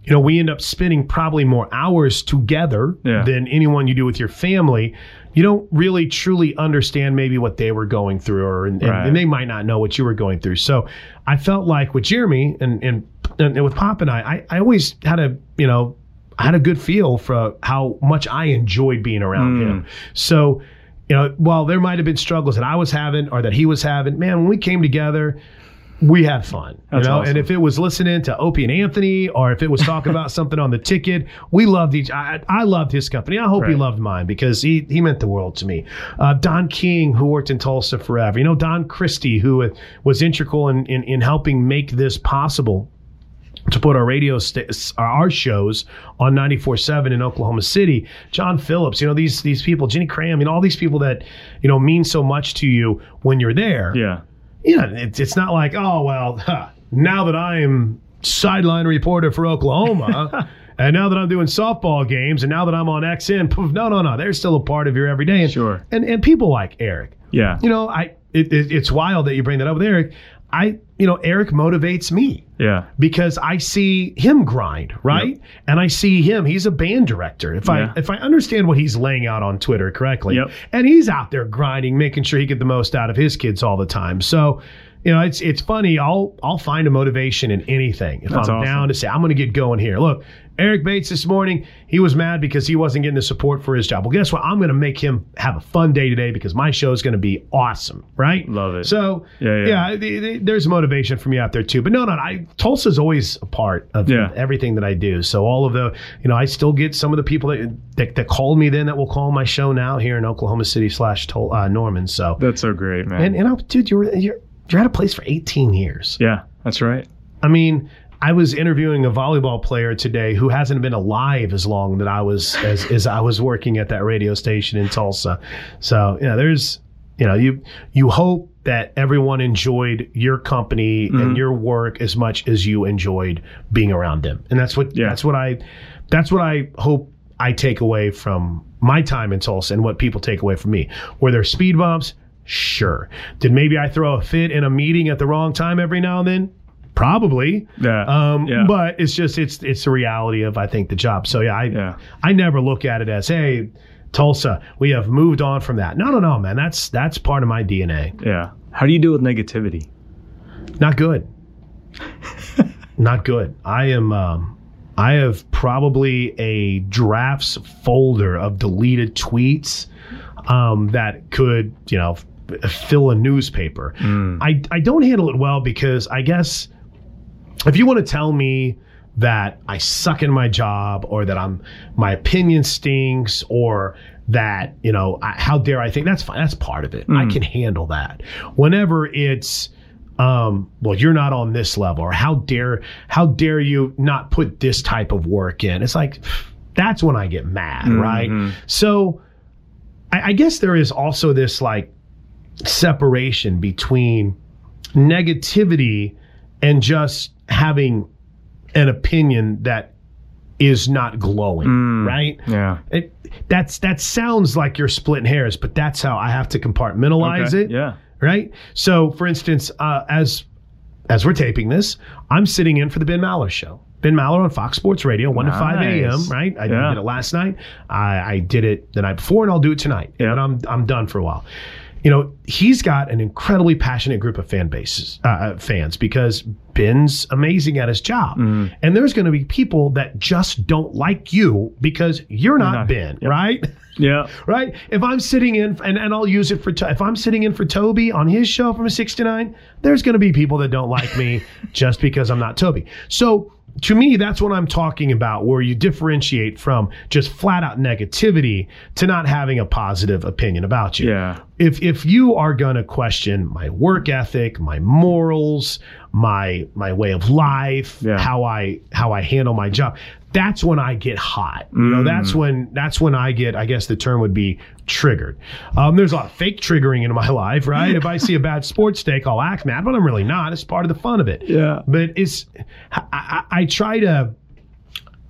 you know, we end up spending probably more hours together
Yeah.
than anyone you do with your family. You don't really truly understand maybe what they were going through, or and, and-
Right.
and they might not know what you were going through. So I felt like with Jeremy and and, and with Pop and I, I, I always had a you know I had a good feel for how much I enjoyed being around
Mm.
him. So you know, while there might have been struggles that I was having or that he was having, man, when we came together, we had fun.
That's
you know,
awesome.
and if it was listening to Opie and Anthony, or if it was talking about something on the ticket, we loved each. I, I loved his company. I hope he loved mine because he he meant the world to me. Uh, Don King, who worked in Tulsa forever, you know, Don Christie, who was integral in in, in helping make this possible to put our radio sta- our shows on 94.7 in Oklahoma City. John Phillips, you know these these people, Jenny Cram, you know all these people that you know mean so much to you when you're there.
Yeah.
Yeah, it's it's not like oh well, huh, now that I am sideline reporter for Oklahoma. And now that I'm doing softball games, and now that I'm on XN, poof, no, no, no, they're still a part of your everyday. And,
Sure.
And and people like Eric,
Yeah.
you know, I it, it, it's wild that you bring that up with Eric. I, you know, Eric motivates me
Yeah.
because I see him grind, right? And I see him. He's a band director. If
Yeah.
I if I understand what he's laying out on Twitter correctly,
Yep.
and he's out there grinding, making sure he get the most out of his kids all the time. So. You know, it's it's funny. I'll I'll find a motivation in anything if
That's
I'm
awesome.
down to say I'm going to get going here. Look, Eric Bates this morning he was mad because he wasn't getting the support for his job. Well, guess what? I'm going to make him have a fun day today because my show is going to be awesome, right?
Love it.
So
Yeah, yeah.
yeah, the- the- there's motivation for me out there too. But no, no, I Tulsa's always a part of
Yeah.
everything that I do. So all of the, you know, I still get some of the people that that, that called me then that will call my show now here in Oklahoma City slash uh, Norman. So
That's so great, man.
and and I, dude, you're you're you're at a place for 18 years.
yeah, that's right.
I mean. I was interviewing a volleyball player today who hasn't been alive as long that I was as, as I was working at that radio station in Tulsa. So yeah, there's you know you you hope that everyone enjoyed your company
Mm-hmm.
and your work as much as you enjoyed being around them, and that's what
Yeah.
that's what I that's what I hope I take away from my time in Tulsa and what people take away from me. Were there speed bumps? Sure. Did maybe I throw a fit in a meeting at the wrong time every now and then? Probably.
Yeah.
Um,
yeah.
but it's just it's it's the reality of I think the job. So yeah, I
Yeah.
I never look at it as hey Tulsa, we have moved on from that. No, no, no, man. That's that's part of my DNA.
yeah. How do you deal with negativity?
Not good. Not good. I am. Um, I have probably a drafts folder of deleted tweets um, that could, you know, fill a newspaper. Hmm. I I don't handle it well because I guess if you want to tell me that I suck in my job or that I'm my opinion stinks or that you know I, how dare I think that's fine that's part of it. I hmm. can handle that. Whenever it's um well you're not on this level or how dare how dare you not put this type of work in? It's like that's when I get mad hmm, right? so I, I guess there is also this like separation between negativity and just having an opinion that is not glowing, right?
Yeah.
It, that's that sounds like you're splitting hairs, but that's how I have to compartmentalize
Okay.
it,
Yeah.
right? So, for instance, uh, as as we're taping this, I'm sitting in for the Ben Maller show. Ben Maller on Fox Sports Radio, 1 to 5 a.m., right? I
Yeah.
did it last night. I, I did it the night before, and I'll do it tonight.
Yeah.
And I'm, I'm done for a while. You know, he's got an incredibly passionate group of fan bases, uh, uh, fans, because Ben's amazing at his job.
Mm-hmm.
And there's going to be people that just don't like you because you're not,
not-
Ben,
Yep.
right?
Yeah.
right? If I'm sitting in, and, and I'll use it for, if I'm sitting in for Toby on his show from a six to nine, there's going to be people that don't like me just because I'm not Toby. So to me, that's what I'm talking about, where you differentiate from just flat out negativity to not having a positive opinion about you.
Yeah.
If if you are going to question my work ethic, my morals, my my way of life,
Yeah.
how I how I handle my job, that's when I get hot. You know, that's
Mm.
when that's when I get. I guess the term would be triggered. Um, there's a lot of fake triggering in my life, right? if I see a bad sports take, I'll act mad, but I'm really not. It's part of the fun of it.
Yeah.
But it's I, I, I try to.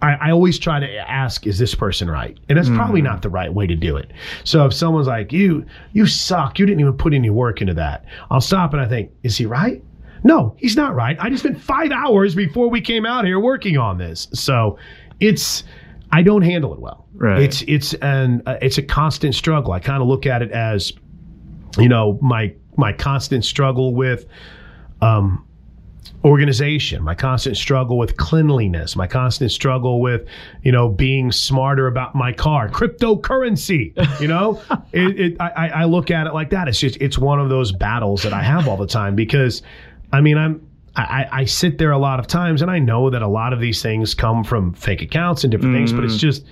I, I always try to ask, is this person right? And that's probably not the right way to do it. So if someone's like, you, you suck, you didn't even put any work into that, I'll stop and I think, is he right? No, he's not right. I just spent five hours before we came out here working on this. So it's I don't handle it well.
Right.
It's it's an uh, it's a constant struggle. I kind of look at it as, you know, my my constant struggle with, um, organization, my constant struggle with cleanliness, my constant struggle with, you know, being smarter about my car, cryptocurrency. You know, it, it, I, I look at it like that. It's just it's one of those battles that I have all the time because, I mean, I'm I, I sit there a lot of times and I know that a lot of these things come from fake accounts and different things, but it's mm. just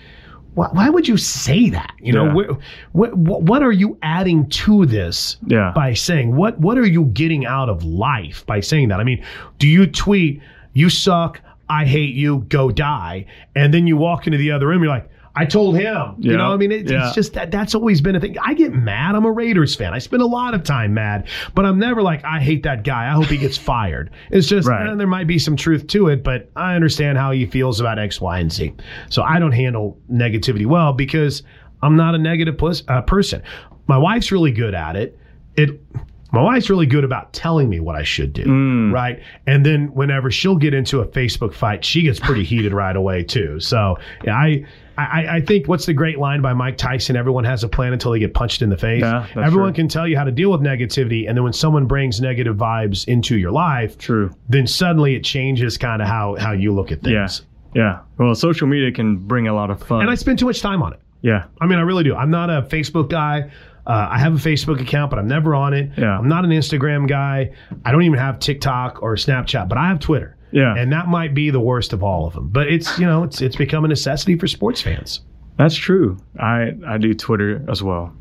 why, why would you say that? You know,
Yeah.
what, what what are you adding to this
Yeah.
by saying what what are you getting out of life by saying that? I mean, do you tweet you suck, I hate you, go die, and then you walk into the other room, you're like. I told him, you
Yeah.
know. I mean, it,
Yeah.
it's just that that's always been a thing. I get mad. I'm a Raiders fan. I spend a lot of time mad, but I'm never like, I hate that guy. I hope he gets fired. It's just
Right.
eh, there might be some truth to it, but I understand how he feels about X, Y, and Z. So I don't handle negativity well because I'm not a negative pus- uh, person. My wife's really good at it. It. My wife's really good about telling me what I should do, right? And then whenever she'll get into a Facebook fight, she gets pretty heated right away too. So yeah, I, I, I think what's the great line by Mike Tyson? Everyone has a plan until they get punched in the face.
Yeah,
Everyone
true.
can tell you how to deal with negativity, and then when someone brings negative vibes into your life,
True.
then suddenly it changes kind of how how you look at
Yeah.
things.
Yeah. Well, social media can bring a lot of fun.
And I spend too much time on it.
yeah.
I mean, I really do. I'm not a Facebook guy. Uh, I have a Facebook account, but I'm never on it.
Yeah.
I'm not an Instagram guy. I don't even have TikTok or Snapchat, but I have Twitter.
Yeah.
And that might be the worst of all of them. But it's, you know, it's it's become a necessity for sports fans.
That's true. I I do Twitter as well.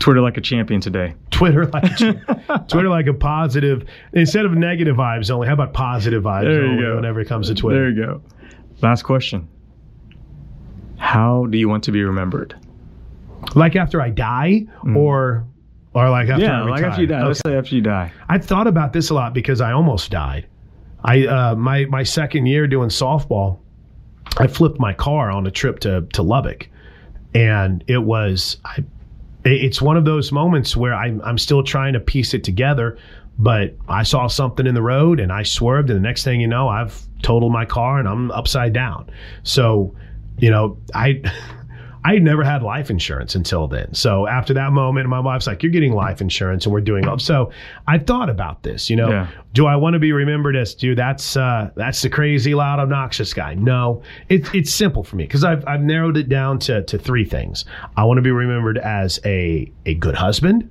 Twitter like a champion today.
Twitter like Twitter like a positive instead of negative vibes only. How about positive vibes
There you
only
go.
whenever it comes to Twitter?
There you go. Last question. How do you want to be remembered?
Like after I die or or like after I
Mm. yeah, like after you die. Let's say after you die.
I've thought about this a lot because I almost died. I uh, my my second year doing softball, I flipped my car on a trip to to Lubbock, and it was I. It's one of those moments where I'm I'm still trying to piece it together, but I saw something in the road and I swerved, and the next thing you know, I've totaled my car and I'm upside down. So, you know, I. I had never had life insurance until then. So after that moment, my wife's like, "You're getting life insurance," and we're doing. Well. So I thought about this. You know,
Yeah.
do I want to be remembered as, dude? That's uh, that's the crazy, loud, obnoxious guy. No, it's it's simple for me because I've I've narrowed it down to to three things. I want to be remembered as a a good husband,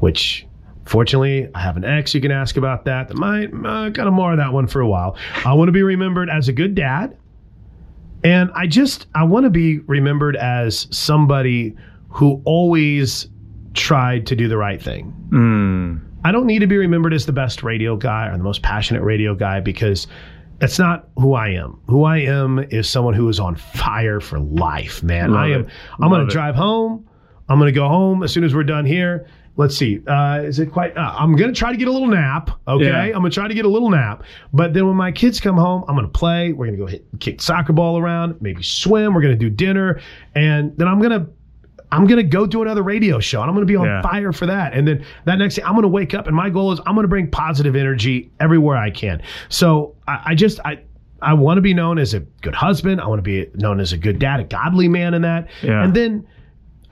which. Fortunately, I have an ex you can ask about that. That might uh, kind of mar that one for a while. I want to be remembered as a good dad. And I just I want to be remembered as somebody who always tried to do the right thing.
Mm.
I don't need to be remembered as the best radio guy or the most passionate radio guy because that's not who I am. Who I am is someone who is on fire for life, man.
Love
I am
it.
I'm going to drive home. I'm going to go home as soon as we're done here. Let's see. Uh, is it quite? Uh, I'm going to try to get a little nap. Okay.
Yeah.
I'm going to try to get a little nap. But then when my kids come home, I'm going to play. We're going to go hit, kick soccer ball around, maybe swim. We're going to do dinner. And then I'm going to I'm gonna go do another radio show and I'm gonna be on
Yeah.
fire for that. And then that next thing, I'm gonna wake up and my goal is I'm gonna bring positive energy everywhere I can. So I, I just I I want to be known as a good husband. I want to be known as a good dad, a godly man in that.
Yeah.
And then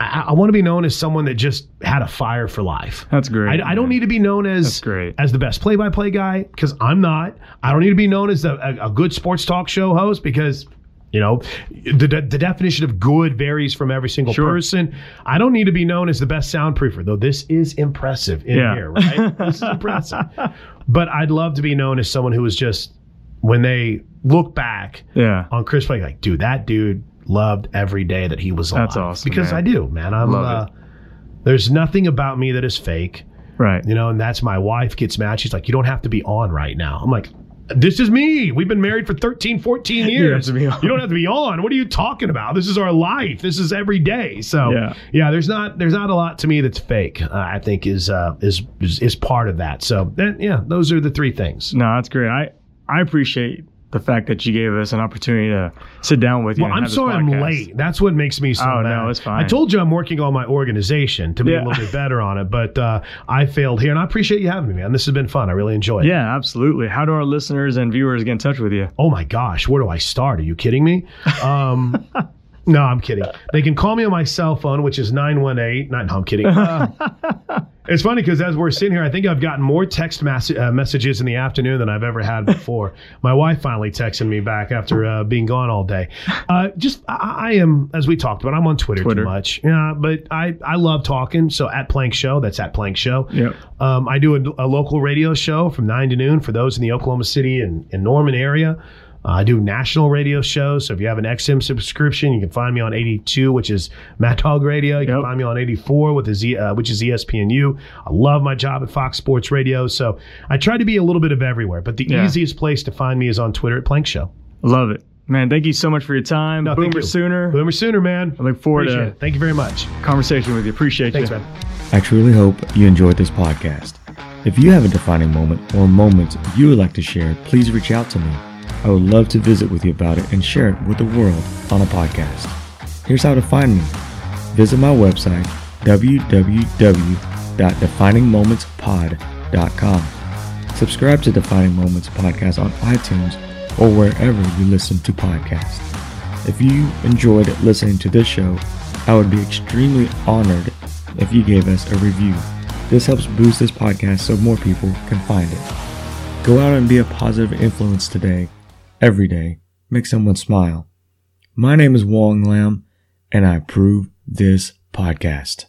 I, I want to be known as someone that just had a fire for life.
That's great.
I, I don't need to be known as
great.
as the best play-by-play guy because I'm not. I don't need to be known as a, a, a good sports talk show host because you know the the definition of good varies from every single
Sure.
person. I don't need to be known as the best soundproofer, though. This is impressive in
Yeah.
here, right? this is impressive. But I'd love to be known as someone who was just when they look back
Yeah.
on Chris Plank, like, dude, that dude loved every day that he was alive.
That's awesome,
Because
man.
I do, man. I'm. Uh, there's nothing about me that is fake
Right.
you know, and that's my wife gets mad. She's like, you don't have to be on right now. I'm like, this is me. We've been married for 13, 14 years.
be on.
You don't have to be on. What are you talking about? This is our life. This is every day. So
Yeah.
yeah, there's not there's not a lot to me that's fake. Uh, I think is, uh, is is is part of that. So then yeah, those are the three things.
No, that's great. I I appreciate the fact that you gave us an opportunity to sit down with you.
Well, I'm sorry I'm late. That's what makes me so
Oh,
mad.
no, it's fine.
I told you I'm working on my organization to be
Yeah.
a little bit better on it, but uh, I failed here, and I appreciate you having me, man. This has been fun. I really enjoy it.
Yeah, absolutely. How do our listeners and viewers get in touch with you?
Oh my gosh, where do I start? Are you kidding me? Um, no, I'm kidding. They can call me on my cell phone, which is 918. Not, no, I'm kidding. Uh, it's funny because as we're sitting here, I think I've gotten more text uh, messages in the afternoon than I've ever had before. my wife finally texted me back after uh, being gone all day. Uh, just, I, I am, as we talked about, I'm on Twitter,
Twitter.
too much. Yeah, but I, I love talking. So at Plank Show, that's at Plank Show.
Yep.
Um, I do a, a local radio show from 9 to noon for those in the Oklahoma City and, and Norman area. Uh, I do national radio shows. So if you have an XM subscription, you can find me on 82, which is Mad Dog Radio. You can find me on 84, with a Z, uh, which is ESPNU. I love my job at Fox Sports Radio. So I try to be a little bit of everywhere. But the
Yeah.
easiest place to find me is on Twitter at Plank Show.
Love it. Man, thank you so much for your time.
No, thank
Boomer
you.
Sooner.
Boomer Sooner, man.
I look forward
Appreciate
to
it. Thank you very much.
conversation with you. Appreciate it.
Thanks,
you.
man.
I truly hope you enjoyed this podcast. If you have a defining moment or moments you would like to share, please reach out to me. I would love to visit with you about it and share it with the world on a podcast. Here's how to find me. Visit my website, www.definingmomentspod.com. Subscribe to Defining Moments Podcast on iTunes or wherever you listen to podcasts. If you enjoyed listening to this show, I would be extremely honored if you gave us a review. This helps boost this podcast so more people can find it. Go out and be a positive influence today, every day. Make someone smile. My name is Wong Lam, and I approve this podcast.